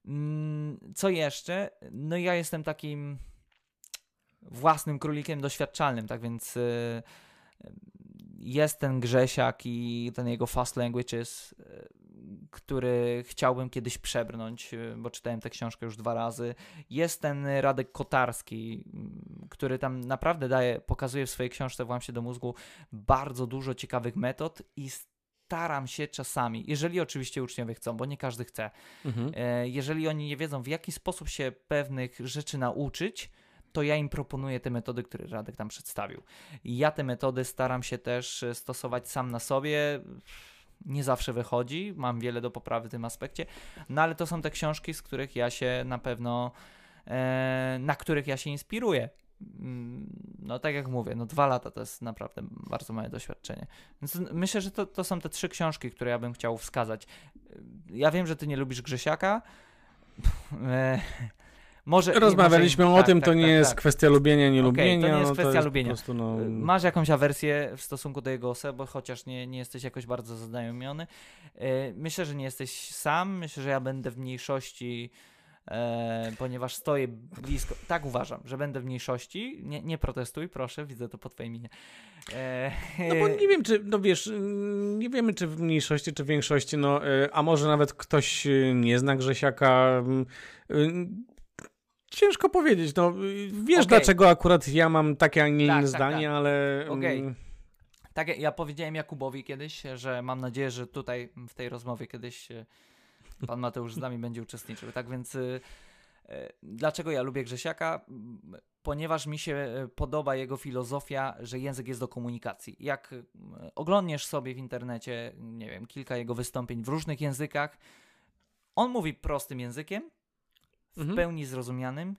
Mm, Co jeszcze? No ja jestem takim własnym królikiem doświadczalnym, tak więc y, jest ten Grzesiak i ten jego Fast Languages, y, który chciałbym kiedyś przebrnąć, y, bo czytałem tę książkę już dwa razy. Jest ten Radek Kotarski, mm, który tam naprawdę daje, pokazuje w swojej książce Włam się do mózgu bardzo dużo ciekawych metod i staram się czasami, jeżeli oczywiście uczniowie chcą, bo nie każdy chce, Mhm. E, jeżeli oni nie wiedzą, w jaki sposób się pewnych rzeczy nauczyć, to ja im proponuję te metody, które Radek tam przedstawił. I ja te metody staram się też e, stosować sam na sobie. Nie zawsze wychodzi, mam wiele do poprawy w tym aspekcie, no ale to są te książki, z których ja się na pewno, e, na których ja się inspiruję. Mm, No tak jak mówię, no dwa lata to jest naprawdę bardzo małe doświadczenie. Więc myślę, że to, to są te trzy książki, które ja bym chciał wskazać. Ja wiem, że ty nie lubisz Grzesiaka. [LAUGHS] E, może, Rozmawialiśmy może, o tak, tym, tak, to tak, nie jest tak. kwestia lubienia, nie Okej, lubienia. to nie jest no, kwestia jest lubienia. Prostu, no, Masz jakąś awersję w stosunku do jego osoby, chociaż nie, nie jesteś jakoś bardzo zaznajomiony. E, Myślę, że nie jesteś sam. Myślę, że ja będę w mniejszości, e, ponieważ stoję blisko. Tak uważam, że będę w mniejszości. Nie, nie protestuj, proszę, widzę to po twojej minie. E, No bo nie wiem, czy, no wiesz, mm, nie wiemy, czy w mniejszości, czy w większości, no, y, a może nawet ktoś y, nie zna Grzesiaka. Mm, Ciężko powiedzieć, no, wiesz Okej. dlaczego akurat ja mam takie, a nie Tak, inne tak, zdanie, tak. ale... Okej. mm, Tak, ja powiedziałem Jakubowi kiedyś, że mam nadzieję, że tutaj w tej rozmowie kiedyś e, pan Mateusz z nami będzie uczestniczył. Tak więc e, e, dlaczego ja lubię Grzesiaka? Ponieważ mi się podoba jego filozofia, że język jest do komunikacji. Jak oglądniesz sobie w internecie, nie wiem, kilka jego wystąpień w różnych językach, on mówi prostym językiem, w Mhm. pełni zrozumianym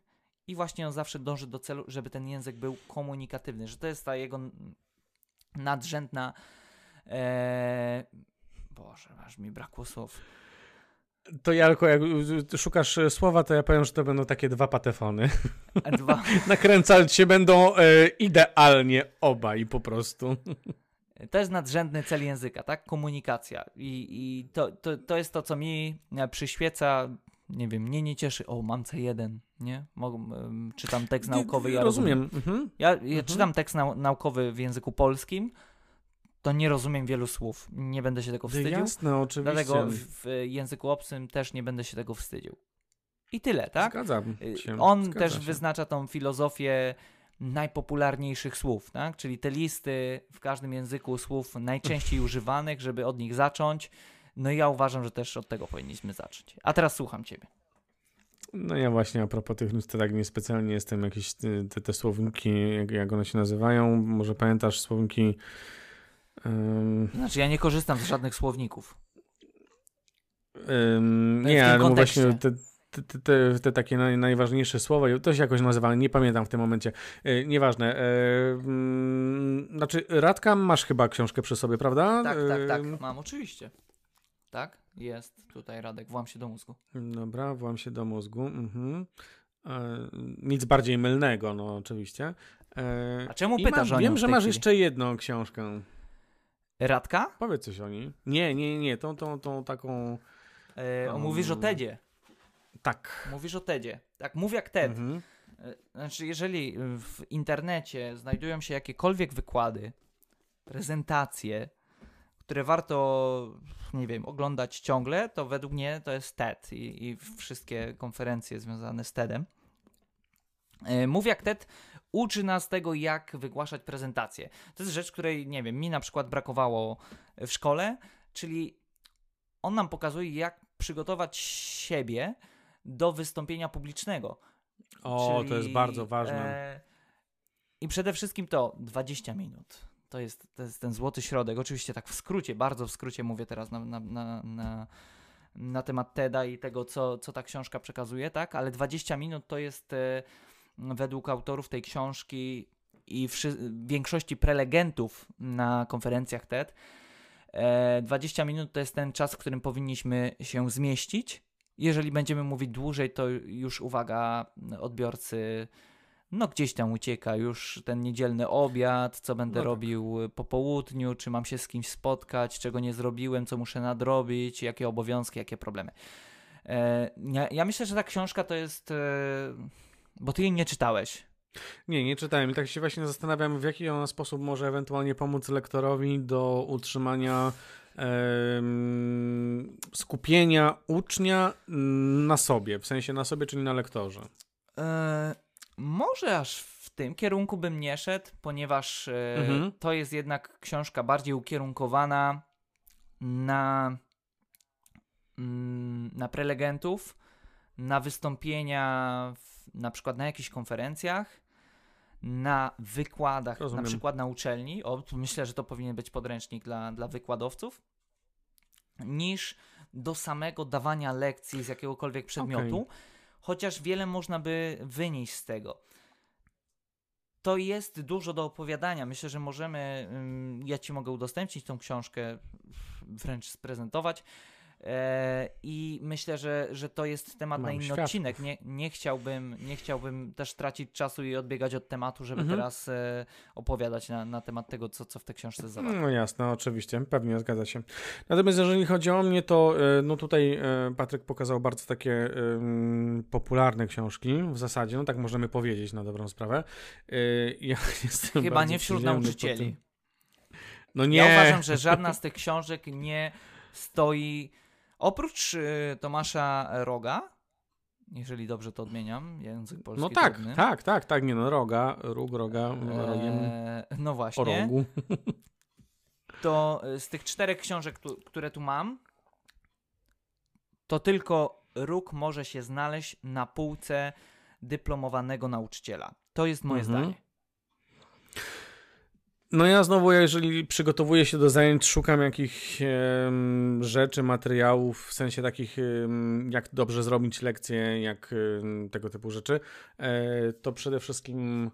i właśnie on zawsze dąży do celu, żeby ten język był komunikatywny, że to jest ta jego nadrzędna. E... Boże, aż mi brakło słów. To Jarko, jak szukasz słowa, to ja powiem, że to będą takie dwa patefony. A Dwa. [LAUGHS] Nakręcać się będą e, idealnie obaj po prostu. To jest nadrzędny cel języka, tak? Komunikacja. I, i to, to, to jest to, co mi e, przyświeca. Nie wiem, mnie nie cieszy. O, mam C1, nie? Czytam tekst naukowy. Ja rozumiem. rozumiem. Mhm. Ja, ja Mhm. czytam tekst nau naukowy w języku polskim, to nie rozumiem wielu słów. Nie będę się tego wstydził. Jasne, oczywiście. Dlatego w, w języku obcym też nie będę się tego wstydził. I tyle, tak? Zgadzam Y, się. On zgadza też się. wyznacza tą filozofię najpopularniejszych słów, tak? Czyli te listy w każdym języku słów najczęściej używanych, żeby od nich zacząć. No i ja uważam, że też od tego powinniśmy zacząć. A teraz słucham ciebie. No ja właśnie a propos tych to tak niespecjalnie jestem jakieś te, te, te słowniki, jak, jak one się nazywają, może pamiętasz słowniki um, Znaczy, ja nie korzystam z żadnych słowników. um, nie, ale no właśnie te, te, te, te, takie naj, najważniejsze słowa, to się jakoś nazywa, nie pamiętam w tym momencie. E, nieważne. E, mm, znaczy, Radka, masz chyba książkę przy sobie, prawda? Tak, tak, tak. Mam, oczywiście. Tak, jest tutaj Radek, włam się do mózgu. Dobra, włam się do mózgu. Mhm. E, nic bardziej mylnego, no oczywiście. E, A czemu pytasz mam, o Wiem, że masz chwili? jeszcze jedną książkę. Radka? Powiedz coś o niej. Nie, nie, nie, tą, tą, tą taką... E, Um, Mówisz o Tedzie. Tak. Mówisz o Tedzie. Tak, mów jak Ted. Mhm. E, Znaczy, jeżeli w internecie znajdują się jakiekolwiek wykłady, prezentacje, które warto, nie wiem, oglądać ciągle, to według mnie to jest TED i, i wszystkie konferencje związane z TEDem. E, Mów jak TED uczy nas tego, jak wygłaszać prezentacje. To jest rzecz, której, nie wiem, mi na przykład brakowało w szkole, czyli on nam pokazuje, jak przygotować siebie do wystąpienia publicznego. O, to jest Czyli, bardzo ważne. E, I przede wszystkim to 20 minut. To jest, to jest ten złoty środek. Oczywiście tak w skrócie, bardzo w skrócie mówię teraz na, na, na, na, na temat TEDa i tego, co, co ta książka przekazuje, tak? Ale 20 minut to jest e, według autorów tej książki i wszy- większości prelegentów na konferencjach TED, e, 20 minut to jest ten czas, w którym powinniśmy się zmieścić. Jeżeli będziemy mówić dłużej, to już uwaga, odbiorcy, no gdzieś tam ucieka już ten niedzielny obiad, co będę No tak. robił po południu, czy mam się z kimś spotkać, czego nie zrobiłem, co muszę nadrobić, jakie obowiązki, jakie problemy. E, ja, ja myślę, że ta książka to jest. E, bo ty jej nie czytałeś. Nie, nie czytałem i tak się właśnie zastanawiam, w jaki ona sposób może ewentualnie pomóc lektorowi do utrzymania em, skupienia ucznia na sobie, w sensie na sobie, czyli na lektorze. E, może aż w tym kierunku bym nie szedł, ponieważ e, Mhm. to jest jednak książka bardziej ukierunkowana na, mm, na prelegentów, na wystąpienia w, na przykład na jakichś konferencjach, na wykładach, Rozumiem. na przykład na uczelni. O, myślę, że to powinien być podręcznik dla, dla wykładowców, niż do samego dawania lekcji z jakiegokolwiek przedmiotu chociaż wiele można by wynieść z tego. To jest dużo do opowiadania. Myślę, że możemy. ym, Ja ci mogę udostępnić tą książkę, wręcz sprezentować. E, I myślę, że, że to jest temat Mam na inny świadków. odcinek. Nie, nie, chciałbym, nie chciałbym też tracić czasu i odbiegać od tematu, żeby Mhm. teraz e, opowiadać na, na temat tego, co, co w tej książce zawarte. No jasne, oczywiście, pewnie zgadza się. Natomiast jeżeli chodzi o mnie, to e, no tutaj Patryk pokazał bardzo takie em, popularne książki, w zasadzie, no tak możemy powiedzieć na dobrą sprawę. Ja [LAUGHS] Chyba nie wśród nauczycieli. No nie. Ja uważam, że żadna z [LAUGHS] tych książek nie stoi oprócz y, Tomasza Roga, jeżeli dobrze to odmieniam, język polski No tak, trudny. tak, tak, tak, nie no, roga, róg, roga, rogiem, Eee, no o właśnie. rogu. [LAUGHS] To z tych czterech książek, tu, które tu mam, to tylko róg może się znaleźć na półce dyplomowanego nauczyciela. To jest moje Mhm. zdanie. No ja znowu, jeżeli przygotowuję się do zajęć, szukam jakichś rzeczy, materiałów, w sensie takich, jak dobrze zrobić lekcje, jak tego typu rzeczy, e, to przede wszystkim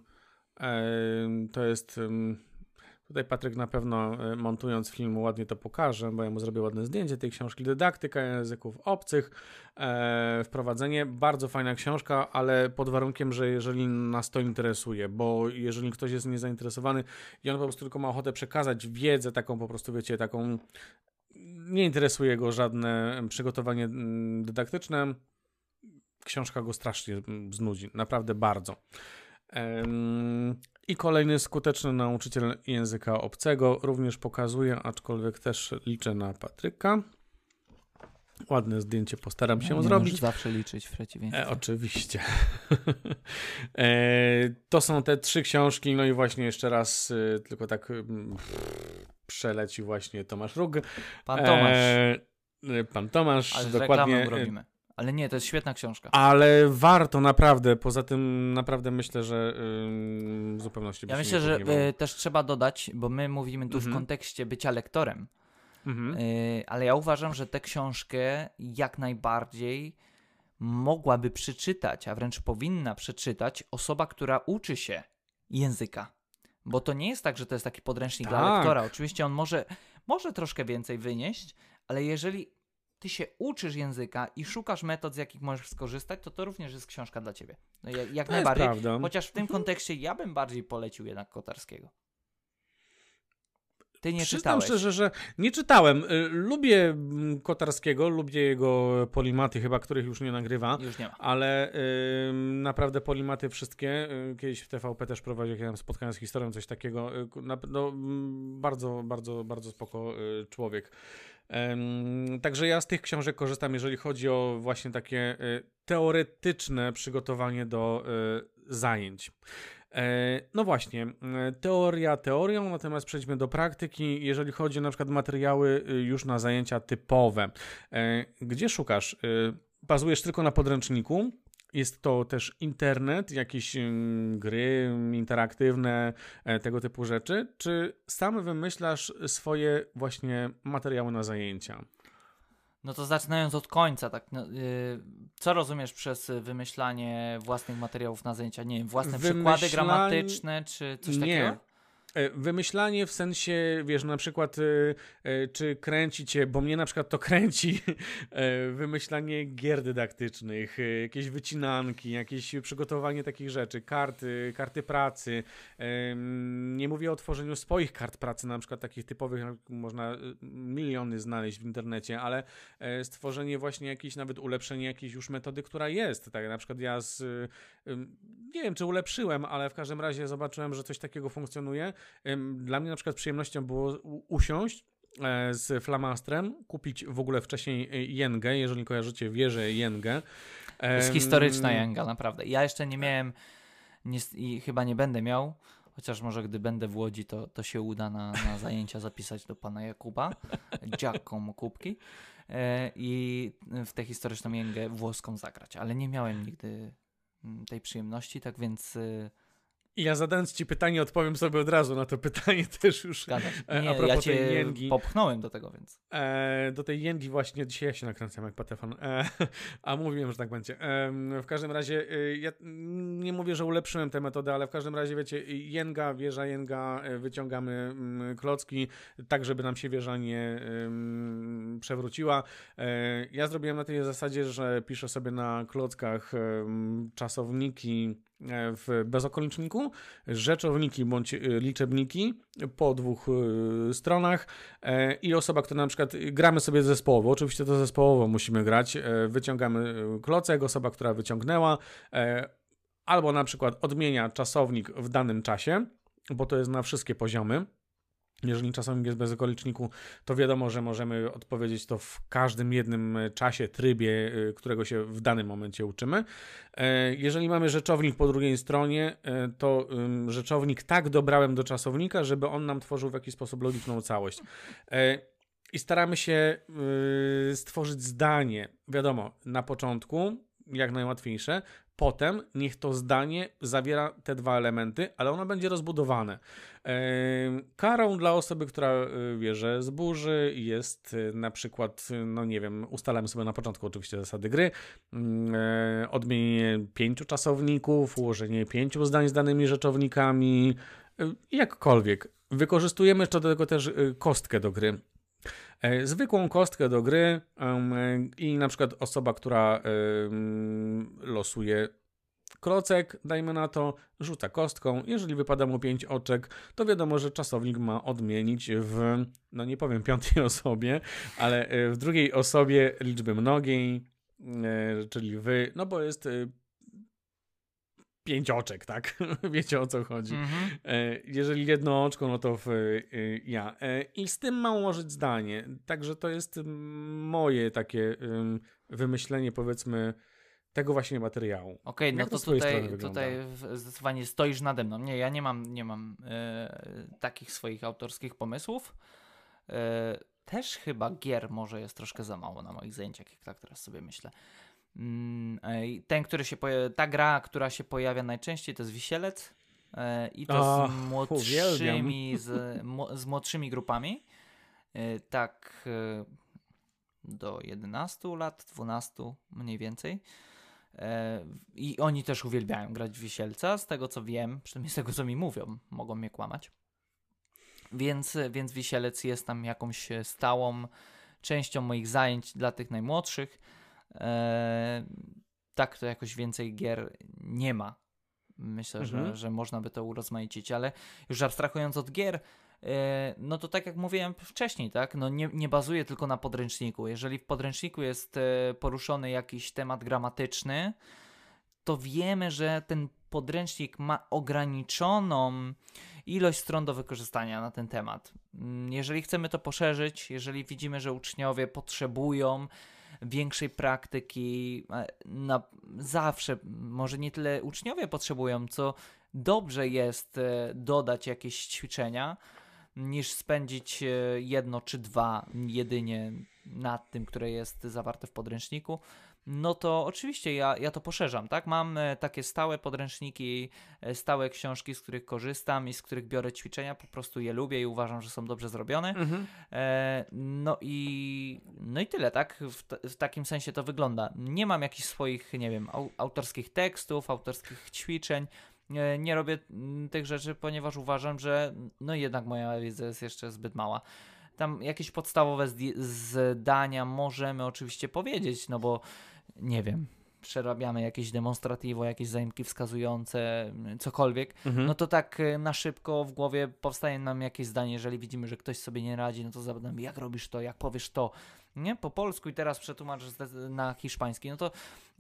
to jest... Tutaj Patryk na pewno e, montując film ładnie to pokaże, bo ja mu zrobię ładne zdjęcie tej książki. Dydaktyka języków obcych, e, wprowadzenie. Bardzo fajna książka, ale pod warunkiem, że jeżeli nas to interesuje, bo jeżeli ktoś jest niezainteresowany i on po prostu tylko ma ochotę przekazać wiedzę taką po prostu, wiecie, taką nie interesuje go żadne przygotowanie mm, dydaktyczne, książka go strasznie mm, znudzi, naprawdę bardzo. I kolejny skuteczny nauczyciel języka obcego również pokazuje, aczkolwiek też liczę na Patryka. Ładne zdjęcie postaram się Nie zrobić. zawsze liczyć w przeciwieństwie. E, oczywiście. [LAUGHS] e, to są te trzy książki, no i właśnie jeszcze raz e, tylko tak mm, przeleci właśnie Tomasz Rug. Pan Tomasz, E, e, pan Tomasz, ale dokładnie. robimy. Ale nie, to jest świetna książka. Ale warto naprawdę, poza tym naprawdę myślę, że ym, w zupełności Ja myślę, że pogniewał. y, też trzeba dodać, bo my mówimy tu w Mhm. kontekście bycia lektorem, Mhm. y, ale ja uważam, że tę książkę jak najbardziej mogłaby przeczytać, a wręcz powinna przeczytać osoba, która uczy się języka. Bo to nie jest tak, że to jest taki podręcznik dla Tak. lektora. Oczywiście on może, może troszkę więcej wynieść, ale jeżeli ty się uczysz języka i szukasz metod, z jakich możesz skorzystać, to to również jest książka dla ciebie. No, jak, jak najbardziej. prawda. Chociaż w tym kontekście ja bym bardziej polecił jednak Kotarskiego. Ty nie Przyznam czytałeś. szczerze, że nie czytałem. Y, Lubię mm, Kotarskiego, lubię jego polimaty, chyba których już nie nagrywa. Już nie ma. Ale y, naprawdę polimaty wszystkie. Y, kiedyś w TVP też prowadził, jak ja tam spotkałem z historią, coś takiego. Y, no, mm, bardzo, bardzo, bardzo spoko człowiek. Także ja z tych książek korzystam, jeżeli chodzi o właśnie takie y, teoretyczne przygotowanie do y, zajęć. E, No właśnie, e, teoria teorią, natomiast przejdźmy do praktyki. Jeżeli chodzi na przykład materiały już na zajęcia typowe, e, gdzie szukasz? E, Bazujesz tylko na podręczniku? Jest to też internet, jakieś gry interaktywne, e, tego typu rzeczy? Czy sam wymyślasz swoje właśnie materiały na zajęcia? No to zaczynając od końca, tak. No, y, co rozumiesz przez wymyślanie własnych materiałów na zajęcia? Nie wiem, własne przykłady Wymyślań- gramatyczne, czy coś Nie. takiego? E, Wymyślanie w sensie, wiesz, na przykład, y, y, czy kręci cię, bo mnie na przykład to [LAUGHS] kręci, e, wymyślanie gier dydaktycznych, jakieś wycinanki, jakieś przygotowanie takich rzeczy, karty, karty pracy. Nie mówię o tworzeniu swoich kart pracy, na przykład takich typowych, można miliony znaleźć w internecie, ale e, stworzenie właśnie jakiejś, nawet ulepszenie jakiejś już metody, która jest. Tak, na przykład ja z, nie wiem, czy ulepszyłem, ale w każdym razie zobaczyłem, że coś takiego funkcjonuje. Dla mnie na przykład przyjemnością było usiąść e, z flamastrem, kupić w ogóle wcześniej e, jęgę, jeżeli kojarzycie wieżę jęgę. To jest historyczna jęga, naprawdę. Ja jeszcze nie miałem nie, i chyba nie będę miał, chociaż może gdy będę w Łodzi, to, to się uda na, na zajęcia zapisać do pana Jakuba, Giacomo Kubki e, i w tę historyczną jęgę włoską zagrać, ale nie miałem nigdy mm, tej przyjemności, tak więc y, Ja zadając ci pytanie, odpowiem sobie od razu na to pytanie [LAUGHS] też już. E, Nie, a propos ja cię tej jęgi. popchnąłem do tego, więc. E, do tej jęgi właśnie dzisiaj ja się nakręcam jak patefon. E, [LAUGHS] a mówiłem, że tak będzie. E, w każdym razie e, ja nie mówię, że ulepszyłem tę metodę, ale w każdym razie wiecie, jęga, wieża jęga, e, wyciągamy mm, klocki tak, żeby nam się wieża nie przewróciła. ja zrobiłem na tej zasadzie, że piszę sobie na klockach czasowniki w bezokoliczniku, rzeczowniki bądź e, liczebniki po dwóch e, stronach i osoba, która na przykład gramy sobie zespołowo, oczywiście to zespołowo musimy grać, wyciągamy klocek, osoba, która wyciągnęła, albo na przykład odmienia czasownik w danym czasie, bo to jest na wszystkie poziomy. Jeżeli czasownik jest bez okoliczniku, to wiadomo, że możemy odpowiedzieć to w każdym jednym czasie, trybie, y, którego się w danym momencie uczymy. E, jeżeli mamy rzeczownik po drugiej stronie, e, to rzeczownik tak dobrałem do czasownika, żeby on nam tworzył w jakiś sposób logiczną całość. E, I staramy się y, stworzyć zdanie, wiadomo, na początku, jak najłatwiejsze, Potem niech to zdanie zawiera te dwa elementy, ale ono będzie rozbudowane. Karą dla osoby, która y, wie, że zburzy, jest y, na przykład, no nie wiem, ustalamy sobie na początku oczywiście zasady gry, mm, e, odmienienie pięciu czasowników, ułożenie pięciu zdań z danymi rzeczownikami, jakkolwiek. Wykorzystujemy jeszcze do tego też kostkę do gry. E, zwykłą kostkę do gry i na przykład osoba, która losuje klocek, dajmy na to, rzuca kostką. Jeżeli wypada mu 5 oczek, to wiadomo, że czasownik ma odmienić w, no nie powiem piątej [LAUGHS] osobie, ale e, w drugiej osobie liczby mnogiej, e, czyli wy, no bo jest pięć oczek, tak? [LAUGHS] Wiecie o co chodzi. Mhm. E, jeżeli jedno oczko, no to w, e, ja. E, I z tym mam ułożyć zdanie. Także to jest moje takie wymyślenie, powiedzmy tego właśnie materiału. Okej, okay, no to, to tutaj, tutaj zdecydowanie stoisz nade mną. Nie, ja nie mam, nie mam e, takich swoich autorskich pomysłów. E, też chyba gier może jest troszkę za mało na moich zajęciach, jak tak teraz sobie myślę. Mm, ten, który się pojawia, ta gra, która się pojawia najczęściej, to jest Wisielec. E, I to oh, z młodszymi, z, z, młodszymi grupami. E, tak e, do 11 lat, 12 mniej więcej. I oni też uwielbiają grać w Wisielca, z tego co wiem, przynajmniej z tego co mi mówią, mogą mnie kłamać. Więc, więc Wisielec jest tam jakąś stałą częścią moich zajęć dla tych najmłodszych. Tak to jakoś więcej gier nie ma. Myślę, mhm. że, że można by to urozmaicić, ale już abstrahując od gier, e, no to tak jak mówiłem wcześniej, tak, no nie, nie bazuje tylko na podręczniku. Jeżeli w podręczniku jest e, poruszony jakiś temat gramatyczny, to wiemy, że ten podręcznik ma ograniczoną ilość stron do wykorzystania na ten temat. Mm, jeżeli chcemy to poszerzyć, jeżeli widzimy, że uczniowie potrzebują większej praktyki. E, na, zawsze, może nie tyle uczniowie potrzebują, co dobrze jest e, dodać jakieś ćwiczenia, niż spędzić e, jedno czy dwa jedynie nad tym, które jest zawarte w podręczniku no to oczywiście ja, ja to poszerzam, tak? Mam e, takie stałe podręczniki, e, stałe książki, z których korzystam i z których biorę ćwiczenia, po prostu je lubię i uważam, że są dobrze zrobione. Mhm. E, no, i, no i tyle, tak? W, w, takim sensie to wygląda. Nie mam jakichś swoich, nie wiem, au, autorskich tekstów, autorskich ćwiczeń. Nie, nie robię mm, tych rzeczy, ponieważ uważam, że no jednak moja wiedza jest jeszcze zbyt mała tam jakieś podstawowe zdania możemy oczywiście powiedzieć, no bo nie wiem, przerabiamy jakieś demonstrativo, jakieś zajmki wskazujące, cokolwiek, mhm. no to tak e, na szybko w głowie powstaje nam jakieś zdanie, jeżeli widzimy, że ktoś sobie nie radzi, no to zapytamy, jak robisz to, jak powiesz to, nie? Po polsku i teraz przetłumacz na hiszpański, no to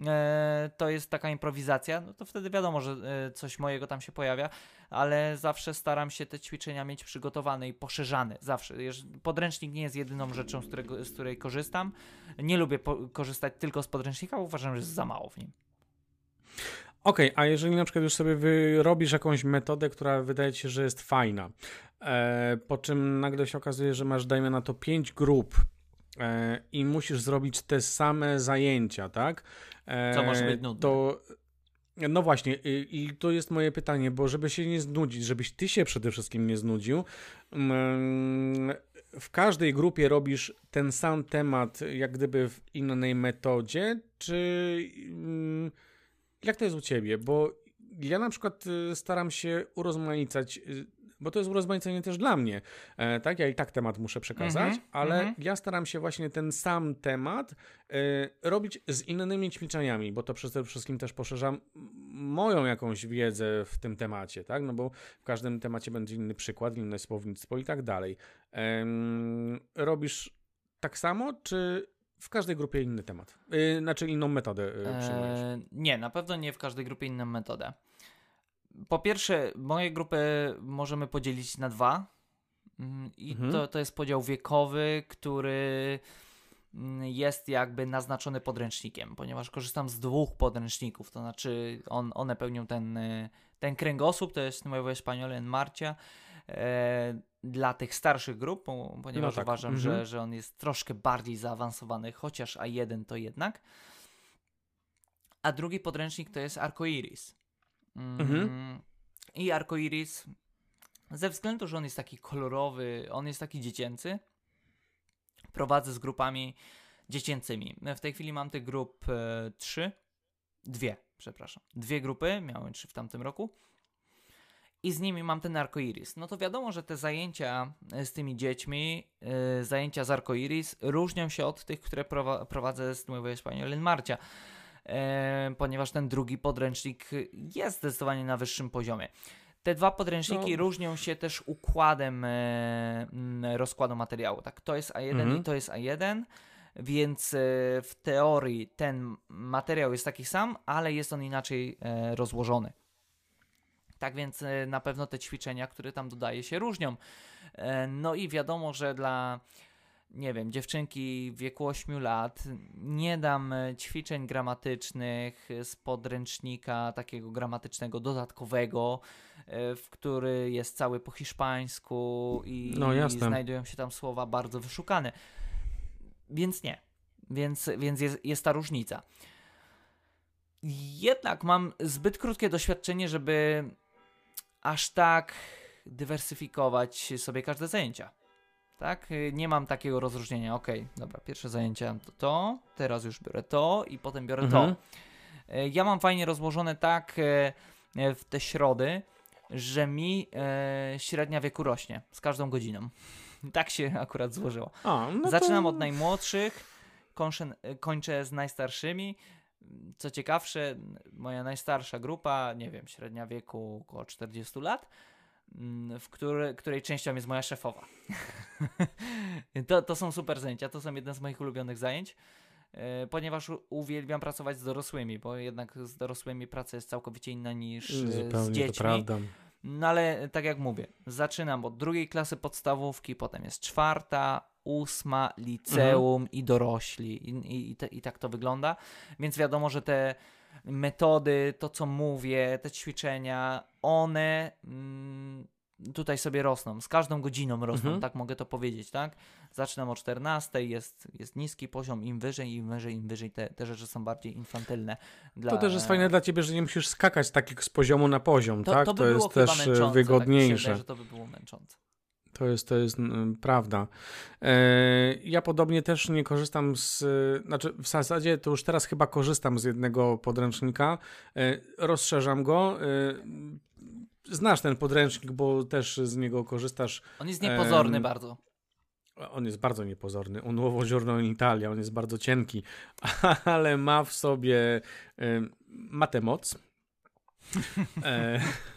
e, to jest taka improwizacja, no to wtedy wiadomo, że e, coś mojego tam się pojawia, ale zawsze staram się te ćwiczenia mieć przygotowane i poszerzane, zawsze. Podręcznik nie jest jedyną rzeczą, z, którego, z której korzystam. Nie lubię korzystać tylko z podręcznika, uważam, że jest za mało w nim. Okej, okay, a jeżeli na przykład już sobie wyrobisz jakąś metodę, która wydaje ci się, że jest fajna, e, po czym nagle się okazuje, że masz, dajmy na to, pięć grup i musisz zrobić te same zajęcia, tak? E, Co może być nudne. To No właśnie, i, i to jest moje pytanie, bo żeby się nie znudzić, żebyś ty się przede wszystkim nie znudził, mm, w każdej grupie robisz ten sam temat, jak gdyby w innej metodzie, czy mm, jak to jest u ciebie? Bo ja na przykład y, staram się urozmaicać y, bo to jest urozmaicenie też dla mnie, e, tak? Ja i tak temat muszę przekazać, mm -hmm, ale mm -hmm. ja staram się właśnie ten sam temat e, robić z innymi ćwiczeniami, bo to przede wszystkim też poszerzam moją jakąś wiedzę w tym temacie, tak? No bo w każdym temacie będzie inny przykład, inne słownictwo i tak dalej. E, robisz tak samo, czy w każdej grupie inny temat? Yy, znaczy inną metodę yy, przyjmujesz? Eee, nie, na pewno nie w każdej grupie inną metodę po pierwsze, moje grupy możemy podzielić na dwa. Mm, I mhm. to, to jest podział wiekowy, który mm, jest jakby naznaczony podręcznikiem, ponieważ korzystam z dwóch podręczników, to znaczy on, one pełnią ten, ten kręgosłup, to jest Nuevo Español en Marcia, e, dla tych starszych grup, ponieważ no tak. uważam, mhm. że, że on jest troszkę bardziej zaawansowany, chociaż A1 to jednak. A drugi podręcznik to jest Arcoiris. Mhm. Mm, I Arcoiris, ze względu, że on jest taki kolorowy, on jest taki dziecięcy, prowadzę z grupami dziecięcymi. W tej chwili mam tych grup e, trzy, dwie, przepraszam. Dwie grupy, miałem trzy w tamtym roku. I z nimi mam ten Arcoiris. No to wiadomo, że te zajęcia e, z tymi dziećmi, e, zajęcia z Arcoiris różnią się od tych, które prowadzę z Nuevo Español Marcia ponieważ ten drugi podręcznik jest zdecydowanie na wyższym poziomie. Te dwa podręczniki no. różnią się też układem e, rozkładu materiału. Tak, to jest A1 mhm. i to jest A1, więc e, w teorii ten materiał jest taki sam, ale jest on inaczej e, rozłożony. Tak więc e, na pewno te ćwiczenia, które tam dodaje się różnią. E, no i wiadomo, że dla nie wiem, dziewczynki w wieku 8 lat, nie dam e, ćwiczeń gramatycznych z podręcznika takiego gramatycznego dodatkowego, e, w który jest cały po hiszpańsku i, no, i znajdują się tam słowa bardzo wyszukane. Więc nie. Więc, więc jest, jest ta różnica. Jednak mam zbyt krótkie doświadczenie, żeby aż tak dywersyfikować sobie każde zajęcia. Tak? Y, nie mam takiego rozróżnienia. Ok, dobra, pierwsze zajęcia to to, teraz już biorę to i potem biorę mhm. to. Y, ja mam fajnie rozłożone tak y, w te środy, że mi średnia wieku rośnie z każdą godziną. [LAUGHS] tak się akurat złożyło. A, no Zaczynam to... od najmłodszych, kończę, kończę z najstarszymi. Co ciekawsze, moja najstarsza grupa, nie wiem, średnia wieku około 40 lat w który, której częścią jest moja szefowa. [LAUGHS] to, to są super zajęcia, to są jedne z moich ulubionych zajęć, e, ponieważ uwielbiam pracować z dorosłymi, bo jednak z dorosłymi praca jest całkowicie inna niż e, Zupełnie z dziećmi. To prawda. No ale tak jak mówię, zaczynam od drugiej klasy podstawówki, potem jest czwarta, ósma, liceum mhm. i dorośli. I, i, i, te, I tak to wygląda. Więc wiadomo, że te metody, to co mówię, te ćwiczenia, one mm, tutaj sobie rosną, z każdą godziną rosną, mhm. tak mogę to powiedzieć, tak? Zaczynam o 14, jest, jest niski poziom, im wyżej, im wyżej, im wyżej, te, te rzeczy są bardziej infantylne. Dla... To też jest fajne dla ciebie, że nie musisz skakać tak z poziomu na poziom, to, tak? To, by to jest też e, wygodniejsze. Tak że to by było męczące. To jest, to jest prawda. E, ja podobnie też nie korzystam z, znaczy w zasadzie to już teraz chyba korzystam z jednego podręcznika, e, rozszerzam go. E, znasz ten podręcznik, bo też z niego korzystasz. On jest niepozorny bardzo. On jest bardzo niepozorny. Un nuovo giorno in Italia, on jest bardzo cienki, [LAUGHS] ale ma w sobie matę moc. [LAUGHS]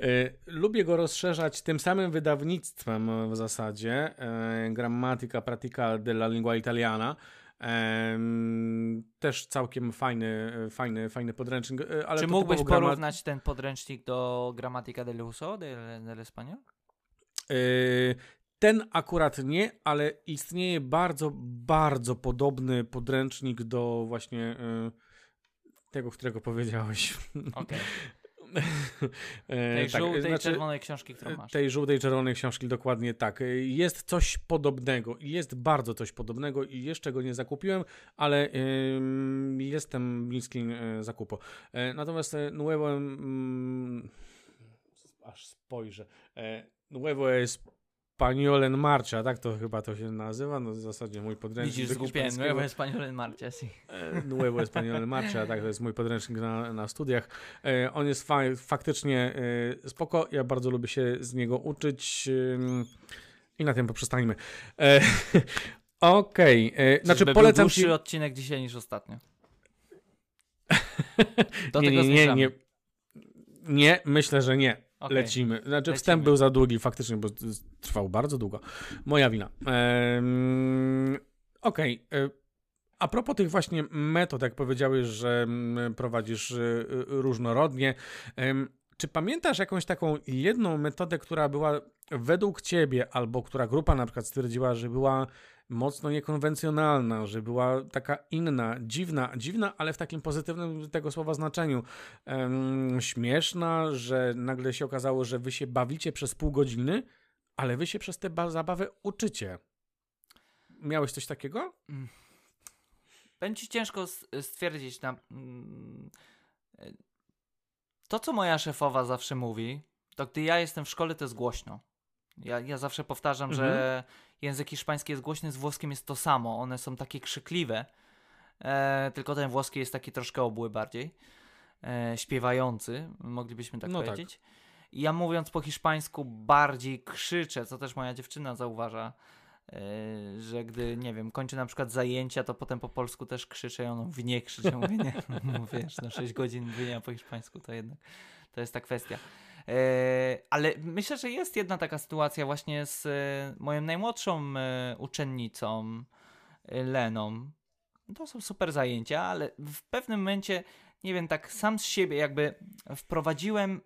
E, [LAUGHS] lubię go rozszerzać tym samym wydawnictwem w zasadzie, e, Grammatica Pratica della Lingua Italiana. Też całkiem fajny, fajny, fajny podręcznik. Ale Czy mógłbyś porównać ten podręcznik do Grammatica del Uso del, del Español? Ten akurat nie, ale istnieje bardzo, bardzo podobny podręcznik do właśnie tego, którego powiedziałeś. Okay. [LAUGHS] [LAUGHS] E, tej tak, żółtej, znaczy, czerwonej książki, którą masz. Tej żółtej, czerwonej książki, dokładnie tak. Jest coś podobnego jest bardzo coś podobnego i jeszcze go nie zakupiłem, ale yy, jestem bliski yy, zakupu. Yy, natomiast Nuevo... Aż spojrzę. Nuevo jest Español en Marcha, tak to chyba to się nazywa, no w zasadzie mój podręcznik. Widzisz, zgubiłem, Nuevo Español en Marcha, si. E, Nuevo Español en Marcha, tak, to jest mój podręcznik na, na studiach. E, on jest fa faktycznie e, spoko, ja bardzo lubię się z niego uczyć i na tym poprzestańmy. [LAUGHS] Okej, okay. znaczy polecam ci... odcinek dzisiaj niż ostatnio. [LAUGHS] Do nie, nie, nie, nie, nie, myślę, że nie. Okay. Lecimy. Znaczy, Lecimy. wstęp był za długi, faktycznie, bo trwał bardzo długo. Moja wina. Ehm, Okej. Okay. E, a propos tych właśnie metod, jak powiedziałeś, że mm, prowadzisz y, różnorodnie, czy pamiętasz jakąś taką jedną metodę, która była według ciebie, albo która grupa na przykład stwierdziła, że była mocno niekonwencjonalna, że była taka inna, dziwna, dziwna, ale w takim pozytywnym tego słowa znaczeniu. Śmieszna, że nagle się okazało, że wy się bawicie przez pół godziny, ale wy się przez tę zabawę uczycie. Miałeś coś takiego? Mm. Będzie ciężko stwierdzić na. To, co moja szefowa zawsze mówi, to gdy ja jestem w szkole, to jest głośno. Ja, ja zawsze powtarzam, mhm. że język hiszpański jest głośny, z włoskim jest to samo. One są takie krzykliwe, e, tylko ten włoski jest taki troszkę obły bardziej. E, śpiewający, moglibyśmy tak no powiedzieć. Tak. Ja mówiąc po hiszpańsku bardziej krzyczę, co też moja dziewczyna zauważa, że gdy, nie wiem, kończę na przykład zajęcia, to potem po polsku też krzyczę i ona mówi, nie krzyczę, mówię, nie, [LAUGHS] wiesz, no 6 godzin mówienia po hiszpańsku to jednak, to jest ta kwestia. E, ale myślę, że jest jedna taka sytuacja właśnie z e, moją najmłodszą e, uczennicą, Leną. To są super zajęcia, ale w pewnym momencie, nie wiem, tak sam z siebie jakby wprowadziłem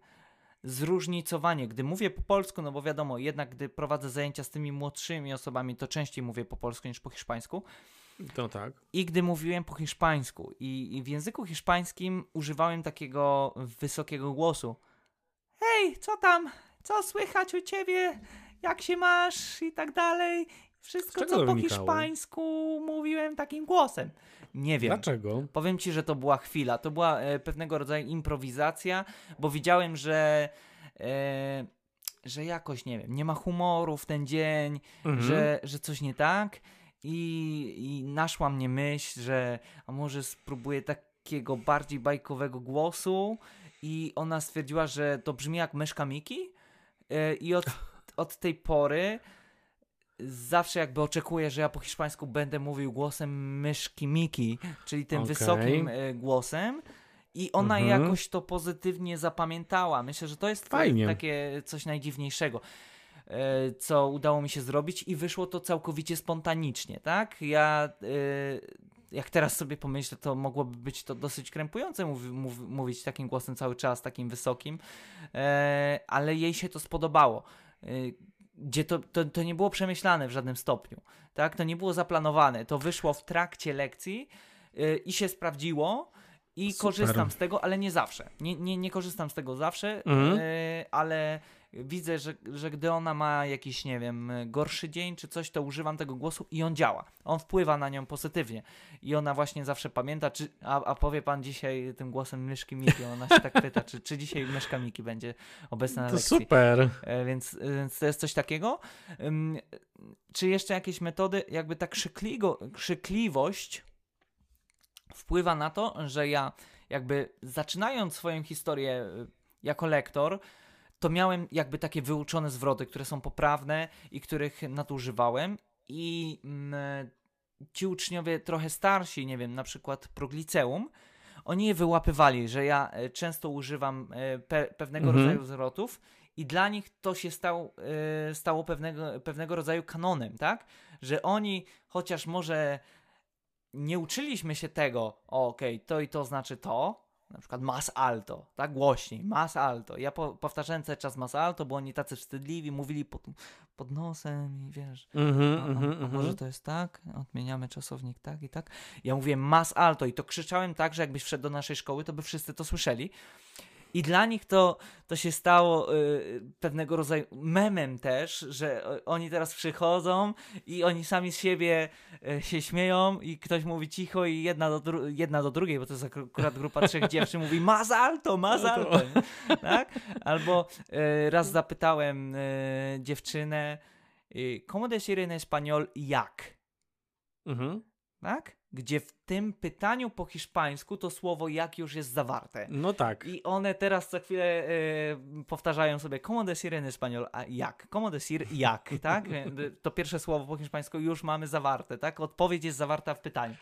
zróżnicowanie. Gdy mówię po polsku, no bo wiadomo, jednak gdy prowadzę zajęcia z tymi młodszymi osobami, to częściej mówię po polsku niż po hiszpańsku. To tak. I gdy mówiłem po hiszpańsku i, i w języku hiszpańskim używałem takiego wysokiego głosu hej, co tam, co słychać u ciebie, jak się masz i tak dalej. Wszystko, co po hiszpańsku mówiłem takim głosem. Nie wiem. Dlaczego? Powiem ci, że to była chwila. To była e, pewnego rodzaju improwizacja, bo widziałem, że. E, że jakoś, nie wiem, nie ma humoru w ten dzień, mhm. że, że coś nie tak. I, I naszła mnie myśl, że a może spróbuję takiego bardziej bajkowego głosu i ona stwierdziła, że to brzmi jak myszka Miki e, i od, [LAUGHS] od tej pory zawsze jakby oczekuję, że ja po hiszpańsku będę mówił głosem myszki Miki, czyli tym okay. wysokim e, głosem i ona mhm. jakoś to pozytywnie zapamiętała. Myślę, że to jest Fajnie. takie coś najdziwniejszego e, co udało mi się zrobić i wyszło to całkowicie spontanicznie, tak? Ja jak teraz sobie pomyślę, to mogłoby być to dosyć krępujące mów, mów, mówić takim głosem cały czas, takim wysokim, e, ale jej się to spodobało. Gdzie to, to, to nie było przemyślane w żadnym stopniu, tak? To nie było zaplanowane, to wyszło w trakcie lekcji e, i się sprawdziło i Super. korzystam z tego, ale nie zawsze. Nie, nie, nie korzystam z tego zawsze, mhm. e, ale widzę, że, że gdy ona ma jakiś, nie wiem, gorszy dzień czy coś, to używam tego głosu i on działa. On wpływa na nią pozytywnie. I ona właśnie zawsze pamięta, czy, a, a powie pan dzisiaj tym głosem myszki Miki, ona się tak pyta, czy, czy dzisiaj myszka Miki będzie obecna na to lekcji. super. E, więc, więc to jest coś takiego. czy jeszcze jakieś metody, jakby ta krzykliwość wpływa na to, że ja jakby zaczynając swoją historię y, jako lektor, to miałem jakby takie wyuczone zwroty, które są poprawne i których nadużywałem i mm, ci uczniowie trochę starsi, nie wiem, na przykład progliceum, oni je wyłapywali, że ja e, często używam e, pe pewnego mhm. rodzaju zwrotów i dla nich to się stał, stało pewnego, pewnego rodzaju kanonem, tak? Że oni, chociaż może nie uczyliśmy się tego, okej, okay, to i to znaczy to, na przykład mas alto, tak głośniej, mas alto. Ja po, powtarzałem cały czas mas alto, bo oni tacy wstydliwi, mówili pod, pod nosem i wiesz, mm -hmm, a, a, a mm -hmm. może to jest tak, odmieniamy czasownik tak i tak. Ja mówiłem mas alto i to krzyczałem tak, że jakbyś wszedł do naszej szkoły, to by wszyscy to słyszeli. I dla nich to, to się stało y, pewnego rodzaju memem też, że oni teraz przychodzą i oni sami z siebie y, się śmieją i ktoś mówi cicho i jedna do, dru- jedna do drugiej, bo to jest akurat grupa trzech dziewczyn, mówi mazalto, mazalto, nie? tak? Albo y, raz zapytałem y, dziewczynę, y, ¿cómo decir en español jak? Mhm. Tak? Gdzie w tym pytaniu po hiszpańsku to słowo jak już jest zawarte. No tak. I one teraz co chwilę e, powtarzają sobie ¿Cómo decir en español? A jak? ¿Cómo decir jak? [LAUGHS] Tak? To pierwsze słowo po hiszpańsku już mamy zawarte, tak? Odpowiedź jest zawarta w pytaniu.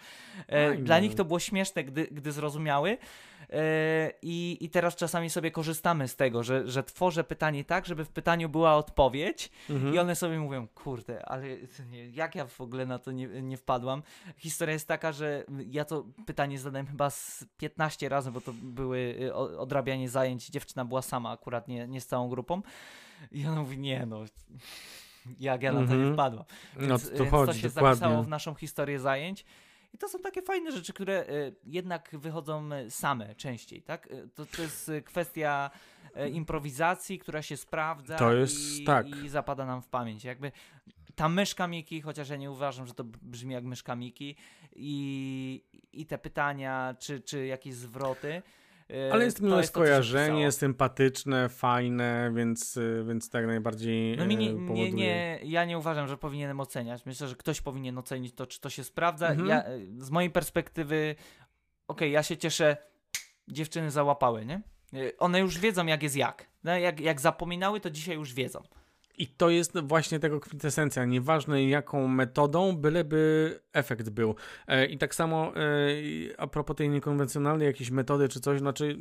E. Dla nich to było śmieszne, gdy, gdy zrozumiały. E, I, I teraz czasami sobie korzystamy z tego, że, że tworzę pytanie tak, żeby w pytaniu była odpowiedź Mhm. i one sobie mówią, kurde, ale jak ja w ogóle na to nie, nie wpadłam. Historia jest taka, że ja to pytanie zadałem chyba z 15 razy, bo to były y, odrabianie zajęć. Dziewczyna była sama akurat, nie, nie z całą grupą. I ona mówi, nie no, jak ja na to nie Mhm. wpadłam. No Więc, to, więc to to chodzi, się zapisało dokładnie. w naszą historię zajęć. I to są takie fajne rzeczy, które y, jednak wychodzą y, same częściej, tak? To, to jest kwestia improwizacji, która się sprawdza To jest- i, tak. i zapada nam w pamięć. Jakby ta myszka Miki, chociaż ja nie uważam, że to brzmi jak myszka Miki i, i te pytania, czy, czy jakieś zwroty. y, Ale jest miłe jest skojarzenie, wpisało. sympatyczne, fajne, więc, y, więc tak najbardziej No mi nie, e, nie, nie, ja nie uważam, że powinienem oceniać. Myślę, że ktoś powinien ocenić to, czy to się sprawdza. Mhm. Ja, z mojej perspektywy, okej, ja się cieszę, dziewczyny załapały, nie? Y, One już wiedzą, jak jest jak. No, jak. Jak zapominały, to dzisiaj już wiedzą. I to jest właśnie tego kwintesencja. Nieważne jaką metodą, byleby efekt był. E, I tak samo e, a propos tej niekonwencjonalnej jakiejś metody czy coś, znaczy,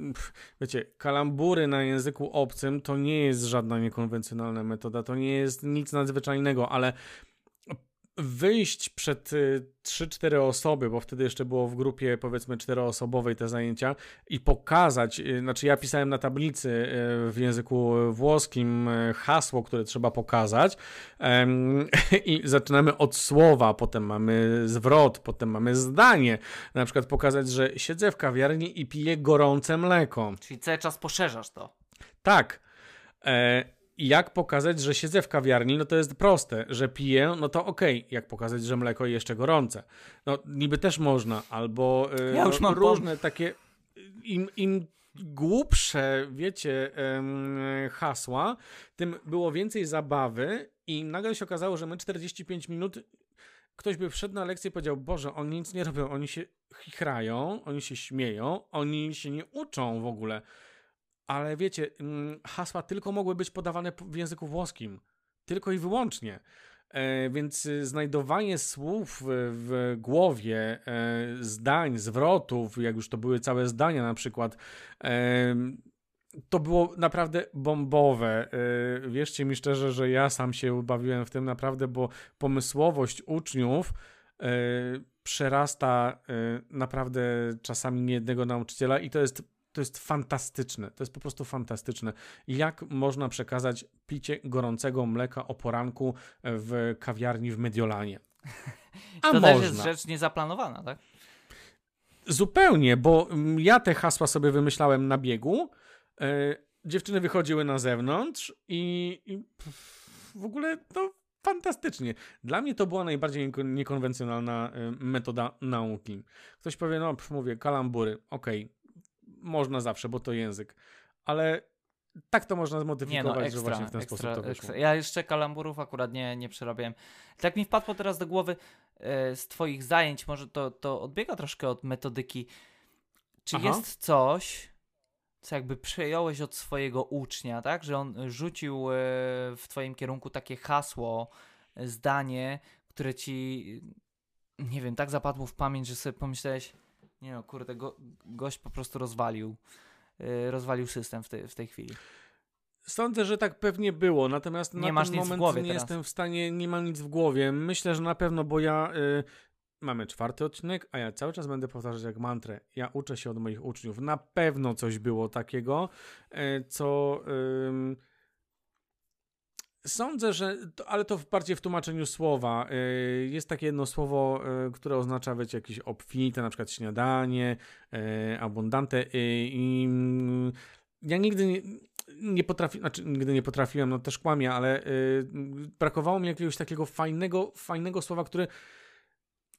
wiecie, kalambury na języku obcym to nie jest żadna niekonwencjonalna metoda, to nie jest nic nadzwyczajnego, ale wyjść przed y, 3-4 osoby, bo wtedy jeszcze było w grupie powiedzmy czteroosobowej te zajęcia i pokazać, y, znaczy ja pisałem na tablicy y, w języku włoskim y, hasło, które trzeba pokazać [LAUGHS] i zaczynamy od słowa, potem mamy zwrot, potem mamy zdanie, na przykład pokazać, że siedzę w kawiarni i piję gorące mleko. Czyli cały czas poszerzasz to. Tak. E, jak pokazać, że siedzę w kawiarni, no to jest proste, że piję, no to okej. Jak pokazać, że mleko jeszcze gorące? No niby też można, albo e, Ja już mam różne takie, im, im głupsze, wiecie, em, hasła, tym było więcej zabawy i nagle się okazało, że my 45 minut ktoś by wszedł na lekcję i powiedział, Boże, oni nic nie robią, oni się chichrają, oni się śmieją, oni się nie uczą w ogóle. Ale wiecie, mm, hasła tylko mogły być podawane w języku włoskim. Tylko i wyłącznie. E, więc y, znajdowanie słów w, głowie, e, zdań, zwrotów, jak już to były całe zdania na przykład, to było naprawdę bombowe. E, Wierzcie mi szczerze, że ja sam się bawiłem w tym naprawdę, bo pomysłowość uczniów przerasta naprawdę czasami niejednego nauczyciela i to jest, to jest fantastyczne. To jest po prostu fantastyczne. Jak można przekazać picie gorącego mleka o poranku w kawiarni w Mediolanie? [LAUGHS] A to można. też jest rzecz niezaplanowana, tak? Zupełnie, bo mm, ja te hasła sobie wymyślałem na biegu. E, dziewczyny wychodziły na zewnątrz i, i w ogóle to fantastycznie. Dla mnie to była najbardziej nieko- niekonwencjonalna e, metoda nauki. Ktoś powie, no mówię, kalambury, okej, można zawsze, bo to język, ale tak to można Nie zmodyfikować, no, że ekstra, właśnie w ten ekstra, sposób to wyszło. ekstra. Ja jeszcze kalamburów akurat nie, nie przerabiałem. Tak mi wpadło teraz do głowy e, z twoich zajęć, może to, to odbiega troszkę od metodyki. Czy Aha. jest coś, co jakby przejąłeś od swojego ucznia, tak? Że on rzucił e, w twoim kierunku takie hasło, e, zdanie, które ci, nie wiem, tak zapadło w pamięć, że sobie pomyślałeś, nie no, kurde, go, gość po prostu rozwalił, e, rozwalił system w, tej w tej chwili. Sądzę, że tak pewnie było, natomiast Nie na masz ten nic w moment nie teraz. jestem w stanie, nie mam nic w głowie. Myślę, że na pewno, bo ja y, mamy czwarty odcinek, a ja cały czas będę powtarzać jak mantrę. Ja uczę się od moich uczniów. Na pewno coś było takiego, y, co ym, Sądzę, że, to, ale to w- bardziej w tłumaczeniu słowa. Y, Jest takie jedno słowo, y, które oznacza, wiecie, jakieś obfite, na przykład śniadanie, y, abundante i mm, ja nigdy nie, nie potrafiłem, znaczy nigdy nie potrafiłem, no też kłamie, ale brakowało mi jakiegoś takiego fajnego, fajnego słowa, które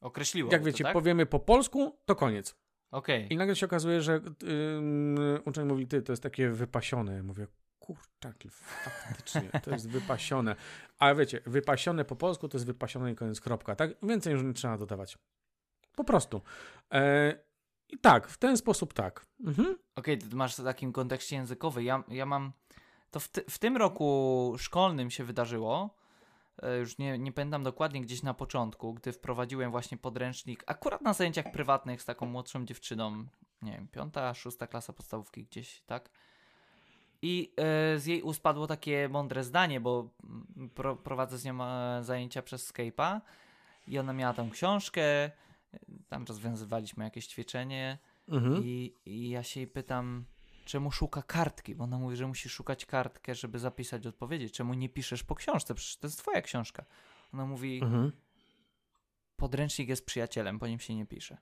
Określiło. jak to, wiecie, tak? powiemy po polsku, to koniec. Okej. I nagle się okazuje, że yy, uczeń mówi, ty, to jest takie wypasione. Mówię, kurczaki, faktycznie, [LAUGHS] to jest wypasione. Ale wiecie, wypasione po polsku to jest wypasione i koniec, kropka, tak? Więcej już nie trzeba dodawać. Po prostu. E, I tak, w ten sposób tak. Mhm. Okej, ty masz w takim kontekście językowy. Ja, ja mam. To w, ty, w tym roku szkolnym się wydarzyło. e, Już nie, nie pamiętam dokładnie, gdzieś na początku, gdy wprowadziłem właśnie podręcznik, akurat na zajęciach prywatnych z taką młodszą dziewczyną, nie wiem, piąta, szósta klasa podstawówki gdzieś, tak? I e, z jej ust padło takie mądre zdanie, bo pro, prowadzę z nią e, zajęcia przez Skype'a i ona miała tam książkę, tam rozwiązywaliśmy jakieś ćwiczenie, Mhm. i, I ja się jej pytam, czemu szuka kartki, bo ona mówi, że musi szukać kartkę, żeby zapisać odpowiedzi. Czemu nie piszesz po książce? Przecież to jest twoja książka. Ona mówi, Mhm. podręcznik jest przyjacielem, po nim się nie pisze.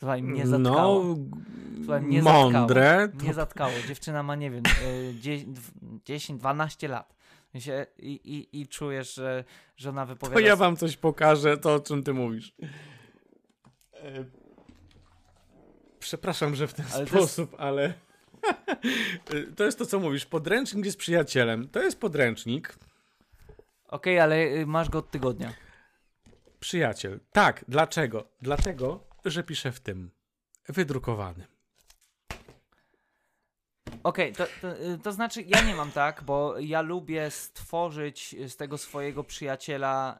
Słuchaj, mnie zatkało. No, Słuchaj, mnie mądre. zatkało. Mnie zatkało. Dziewczyna ma, nie wiem, e, 10-12 lat. I, się, i, i, I czujesz, że, że ona wypowiada... To ja wam coś pokażę, to o czym ty mówisz. E, Przepraszam, że w ten Ale to jest- sposób, ale E, [LAUGHS] to jest to, co mówisz. Podręcznik jest przyjacielem. To jest podręcznik. Okej, ale y, masz go od tygodnia. Przyjaciel. Tak, dlaczego? Dlatego, że piszę w tym. Wydrukowany. Okej, to, to, y, to znaczy ja nie mam tak, bo ja lubię stworzyć z tego swojego przyjaciela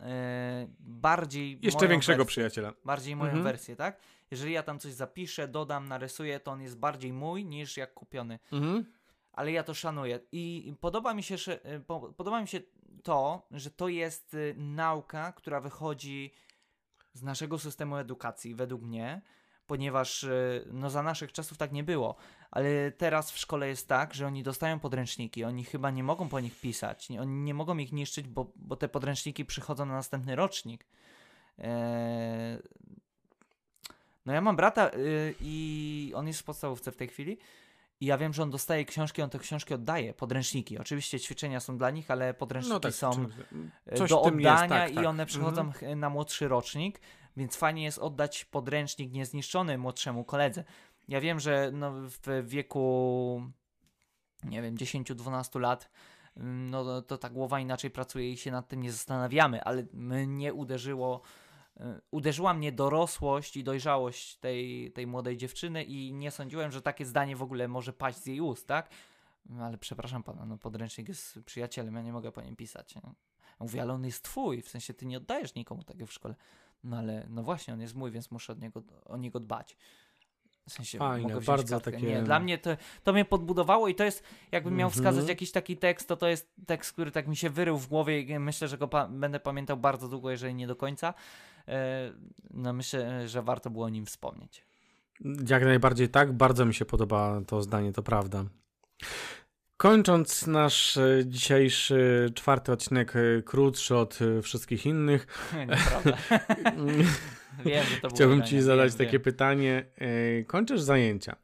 y, bardziej Jeszcze większego wersję, przyjaciela. bardziej moją Mhm. wersję, tak? Jeżeli ja tam coś zapiszę, dodam, narysuję, to on jest bardziej mój niż jak kupiony. Mhm. Ale ja to szanuję i podoba mi się, y, po, podoba mi się to, że to jest nauka, która wychodzi z naszego systemu edukacji, według mnie, ponieważ y, no za naszych czasów tak nie było, ale teraz w szkole jest tak, że oni dostają podręczniki, oni chyba nie mogą po nich pisać, oni nie mogą ich niszczyć, bo, bo te podręczniki przychodzą na następny rocznik. Eee, no ja mam brata y, i on jest w podstawówce w tej chwili i ja wiem, że on dostaje książki, on te książki oddaje, podręczniki. Oczywiście ćwiczenia są dla nich, ale podręczniki No tak, są e, do tym jest, oddania tak, i tak. one przychodzą Mhm. na młodszy rocznik, więc fajnie jest oddać podręcznik niezniszczony młodszemu koledze. Ja wiem, że no w wieku nie wiem, 10-12 lat mm, no to ta głowa inaczej pracuje i się nad tym nie zastanawiamy, ale mnie uderzyło uderzyła mnie dorosłość i dojrzałość tej, tej młodej dziewczyny i nie sądziłem, że takie zdanie w ogóle może paść z jej ust, tak? Ale przepraszam pana, no podręcznik jest przyjacielem, ja nie mogę po nim pisać. nie? Mówię, ale on jest twój, w sensie ty nie oddajesz nikomu tego w szkole. No ale, no właśnie, on jest mój, więc muszę od niego, o niego dbać. W sensie Fajne, bardzo kartkę. takie- Nie, dla mnie to, to mnie podbudowało i to jest, jakbym miał Mhm. wskazać jakiś taki tekst, to to jest tekst, który tak mi się wyrył w głowie i myślę, że go pa- będę pamiętał bardzo długo, jeżeli nie do końca. E, no myślę, że warto było o nim wspomnieć. Jak najbardziej tak, bardzo mi się podoba to zdanie, to prawda. Kończąc nasz e, dzisiejszy czwarty odcinek, e, krótszy od wszystkich innych, [LAUGHS] Nieprawda. [LAUGHS] wiem, że to było chciałbym Ci zadać wiem, takie wiem. pytanie. Kończysz zajęcia.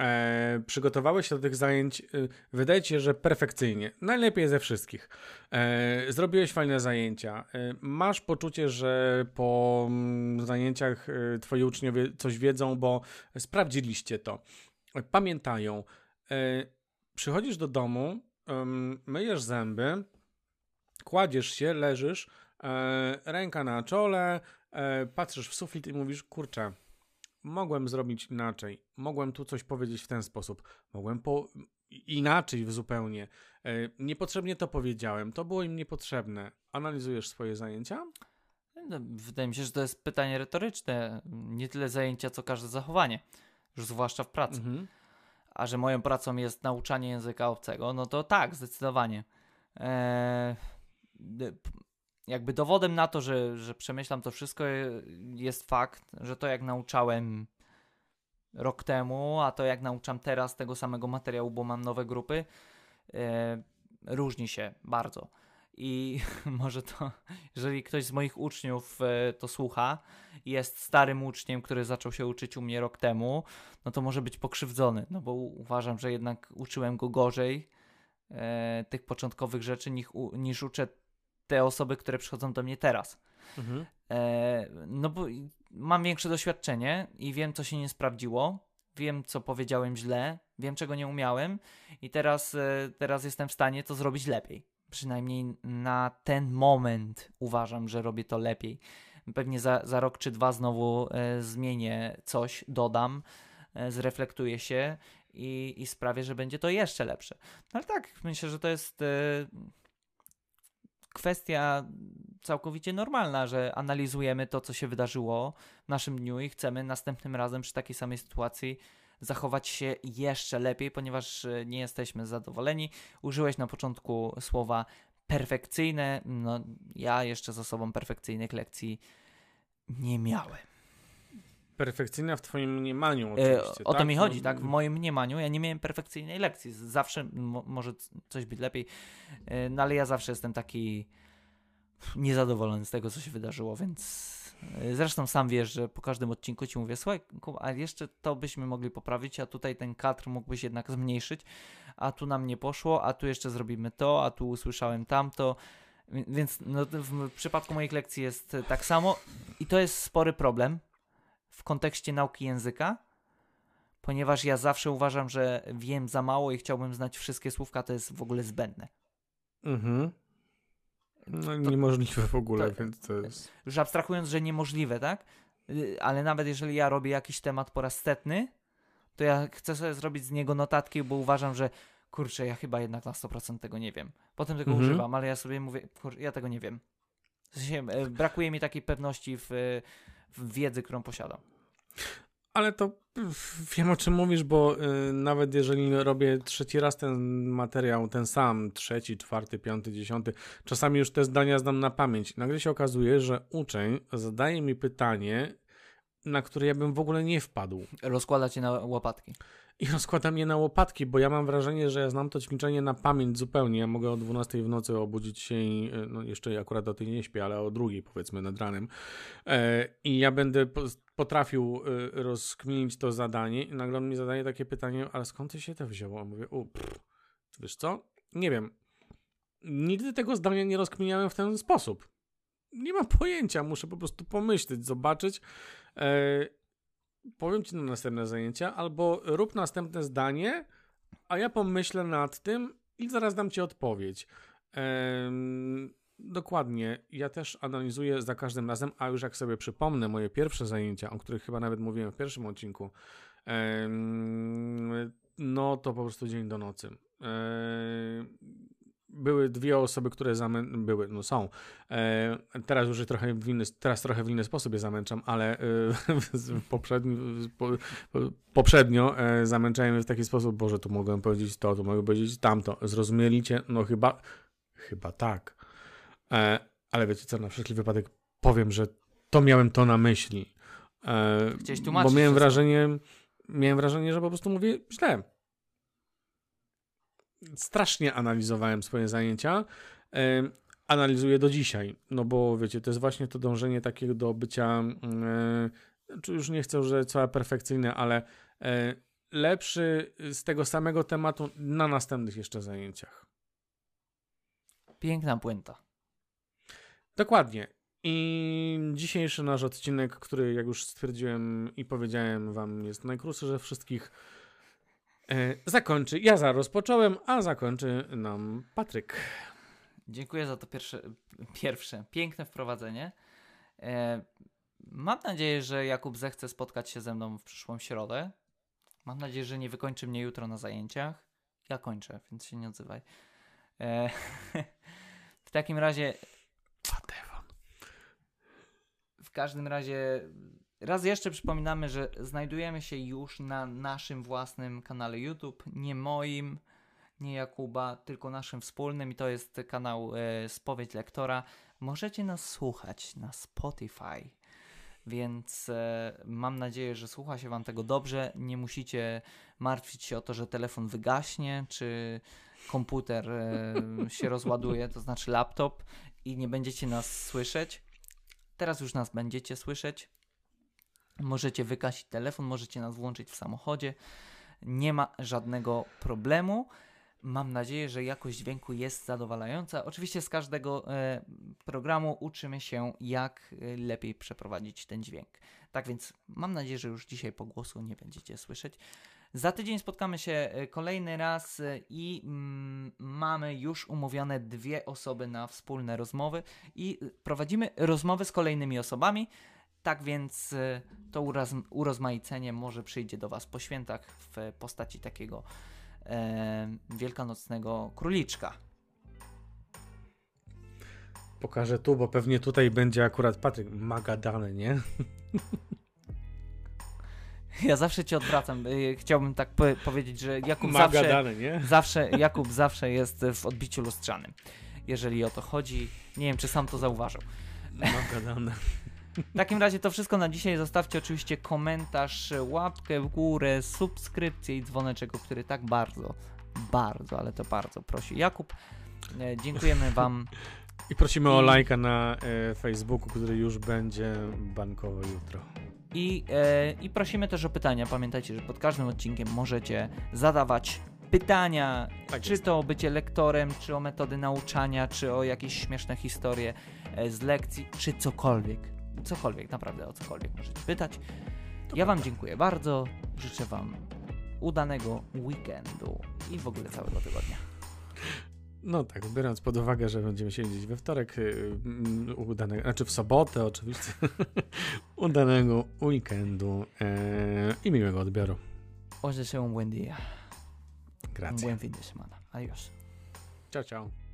E, przygotowałeś się do tych zajęć, e, wydaje ci się, że perfekcyjnie. Najlepiej ze wszystkich. E, zrobiłeś fajne zajęcia. E, masz poczucie, że po mm, zajęciach e, twoi uczniowie coś wiedzą, bo sprawdziliście to. E, Pamiętają. Przychodzisz do domu, myjesz zęby, kładziesz się, leżysz, ręka na czole, patrzysz w sufit i mówisz, kurczę, mogłem zrobić inaczej, mogłem tu coś powiedzieć w ten sposób, mogłem po... inaczej zupełnie. E, niepotrzebnie to powiedziałem, to było im niepotrzebne. Analizujesz swoje zajęcia? No, Wydaje mi się, że to jest pytanie retoryczne. Nie tyle zajęcia, co każde zachowanie. Już zwłaszcza w pracy. Mhm. A że moją pracą jest nauczanie języka obcego, no to tak, zdecydowanie. Eee, jakby dowodem na to, że, że przemyślam to wszystko, jest fakt, że to jak nauczałem rok temu, a to jak nauczam teraz tego samego materiału, bo mam nowe grupy, e, różni się bardzo. i [LAUGHS] może to, jeżeli ktoś z moich uczniów e, to słucha, jest starym uczniem, który zaczął się uczyć u mnie rok temu, no to może być pokrzywdzony, no bo uważam, że jednak uczyłem go gorzej e, tych początkowych rzeczy niż, niż uczę te osoby, które przychodzą do mnie teraz. Mhm. E, no bo mam większe doświadczenie i wiem, co się nie sprawdziło, wiem, co powiedziałem źle, wiem, czego nie umiałem i teraz, e, teraz jestem w stanie to zrobić lepiej. Przynajmniej na ten moment uważam, że robię to lepiej. Pewnie za, za rok czy dwa znowu e, zmienię coś, dodam, e, zreflektuję się i, i sprawię, że będzie to jeszcze lepsze. No ale tak, myślę, że to jest e, kwestia całkowicie normalna, że analizujemy to, co się wydarzyło w naszym dniu i chcemy następnym razem przy takiej samej sytuacji zachować się jeszcze lepiej, ponieważ e, nie jesteśmy zadowoleni. Użyłeś na początku słowa perfekcyjne. No, ja jeszcze za sobą perfekcyjnych lekcji nie miałem. Perfekcyjna w Twoim mniemaniu, e, oczywiście. O tak? to mi chodzi, no, tak? W moim mniemaniu ja nie miałem perfekcyjnej lekcji. Zawsze mo może coś być lepiej, e, no ale ja zawsze jestem taki niezadowolony z tego, co się wydarzyło, więc E, zresztą sam wiesz, że po każdym odcinku ci mówię, słuchaj, a jeszcze to byśmy mogli poprawić, a tutaj ten kadr mógłbyś jednak zmniejszyć, a tu nam nie poszło, a tu jeszcze zrobimy to, a tu usłyszałem tamto. Więc no, w przypadku moich lekcji jest tak samo i to jest spory problem w kontekście nauki języka, ponieważ ja zawsze uważam, że wiem za mało i chciałbym znać wszystkie słówka, to jest w ogóle zbędne. Mhm. No niemożliwe w ogóle, to, więc to jest... Już abstrahując, że niemożliwe, tak? Y, ale nawet jeżeli ja robię jakiś temat po raz setny, to ja chcę sobie zrobić z niego notatki, bo uważam, że kurczę, ja chyba jednak na 100% tego nie wiem. Potem tego mhm. używam, ale ja sobie mówię, kurczę, ja tego nie wiem. W sensie, e, brakuje mi takiej pewności w wiedzy, którą posiadam ale to wiem o czym mówisz, bo y, nawet jeżeli robię trzeci raz ten materiał, ten sam, trzeci, czwarty, piąty, dziesiąty, czasami już te zdania znam na pamięć. Nagle się okazuje, że uczeń zadaje mi pytanie, na które ja bym w ogóle nie wpadł. Rozkłada cię na łopatki i rozkładam je na łopatki, bo ja mam wrażenie, że ja znam to ćwiczenie na pamięć zupełnie. Ja mogę o 12 w nocy obudzić się i e, no jeszcze akurat o tej nie śpię, ale o drugiej powiedzmy nad ranem. E, I ja będę potrafił e, rozkminić to zadanie i nagle on mi zadaje takie pytanie, ale skąd ty się to wzięło? Mówię, u, pff, wiesz co? Nie wiem. Nigdy tego zdania nie rozkminiałem w ten sposób. Nie mam pojęcia, muszę po prostu pomyśleć, zobaczyć powiem ci na następne zajęcia, albo rób następne zdanie, a ja pomyślę nad tym i zaraz dam ci odpowiedź. Ehm, dokładnie. Ja też analizuję za każdym razem, a już jak sobie przypomnę moje pierwsze zajęcia, o których chyba nawet mówiłem w pierwszym odcinku, ehm, no to po prostu dzień do nocy. Ehm, były dwie osoby, które zamę... były, no są. E, teraz już trochę w inny, teraz trochę w inny sposób je zamęczam, ale e, [LAUGHS] poprzedni, po, poprzednio e, zamęczałem je w taki sposób, Boże, tu mogłem powiedzieć to, tu mogłem powiedzieć tamto. Zrozumielicie? No chyba, chyba tak. E, ale wiecie co, na wszelki wypadek powiem, że to miałem to na myśli. E, bo miałem wrażenie, miałem wrażenie, że po prostu mówię źle strasznie analizowałem swoje zajęcia. Analizuję do dzisiaj, no bo wiecie, to jest właśnie to dążenie takiego do bycia, czy już nie chcę, że całe perfekcyjne, ale e, lepszy z tego samego tematu na następnych jeszcze zajęciach. Piękna puenta. Dokładnie. I dzisiejszy nasz odcinek, który jak już stwierdziłem i powiedziałem wam jest najkrótszy ze wszystkich, E, zakończy. Ja za rozpocząłem, a zakończy nam Patryk. Dziękuję za to pierwsze, pierwsze piękne wprowadzenie. E, mam nadzieję, że Jakub zechce spotkać się ze mną w przyszłą środę. Mam nadzieję, że nie wykończy mnie jutro na zajęciach. Ja kończę, więc się nie odzywaj. E, [LAUGHS] w takim razie. W każdym razie Raz jeszcze przypominamy, że znajdujemy się już na naszym własnym kanale YouTube, nie moim, nie Jakuba, tylko naszym wspólnym i to jest kanał e, Spowiedź Lektora. Możecie nas słuchać na Spotify, więc e, mam nadzieję, że słucha się Wam tego dobrze. Nie musicie martwić się o to, że telefon wygaśnie, czy komputer e, się [LAUGHS] rozładuje, to znaczy laptop i nie będziecie nas słyszeć. Teraz już nas będziecie słyszeć. Możecie wykasić telefon, możecie nas włączyć w samochodzie. Nie ma żadnego problemu. Mam nadzieję, że jakość dźwięku jest zadowalająca. Oczywiście z każdego e, programu uczymy się, jak e, lepiej przeprowadzić ten dźwięk. Tak więc mam nadzieję, że już dzisiaj po głosu nie będziecie słyszeć. Za tydzień spotkamy się e, kolejny raz e, i mm, mamy już umówione dwie osoby na wspólne rozmowy i prowadzimy rozmowy z kolejnymi osobami. Tak więc e, to uroz, urozmaicenie może przyjdzie do Was po świętach w postaci takiego e, wielkanocnego króliczka. Pokażę tu, bo pewnie tutaj będzie akurat Patryk Magadany, nie? [LAUGHS] Ja zawsze cię odwracam. y, Chciałbym tak po powiedzieć, że Jakub zawsze, nie? [LAUGHS] zawsze, Jakub zawsze jest w odbiciu lustrzanym. Jeżeli o to chodzi, nie wiem, czy sam to zauważył. Magadany. [LAUGHS] W takim razie to wszystko na dzisiaj. Zostawcie oczywiście komentarz, łapkę w górę, subskrypcję i dzwoneczek, o który tak bardzo, bardzo, ale to bardzo prosi Jakub. E, Dziękujemy [LAUGHS] Wam. I prosimy o lajka na e, Facebooku, który już będzie bankowo jutro. I, e, I prosimy też o pytania. Pamiętajcie, że pod każdym odcinkiem możecie zadawać pytania, Tak czy jest. to o bycie lektorem, czy o metody nauczania, czy o jakieś śmieszne historie e, z lekcji, czy cokolwiek. Cokolwiek, naprawdę o cokolwiek możecie pytać. ja Wam dziękuję bardzo. Życzę Wam udanego weekendu i w ogóle całego tygodnia. No tak, biorąc pod uwagę, że będziemy się widzieć we wtorek, y, mm, udanego, znaczy w sobotę oczywiście, [LAUGHS] udanego weekendu e, i miłego odbioru. Deseo un buen día, un Grazie. buen fin de semana. Adiós. Ciao, ciao.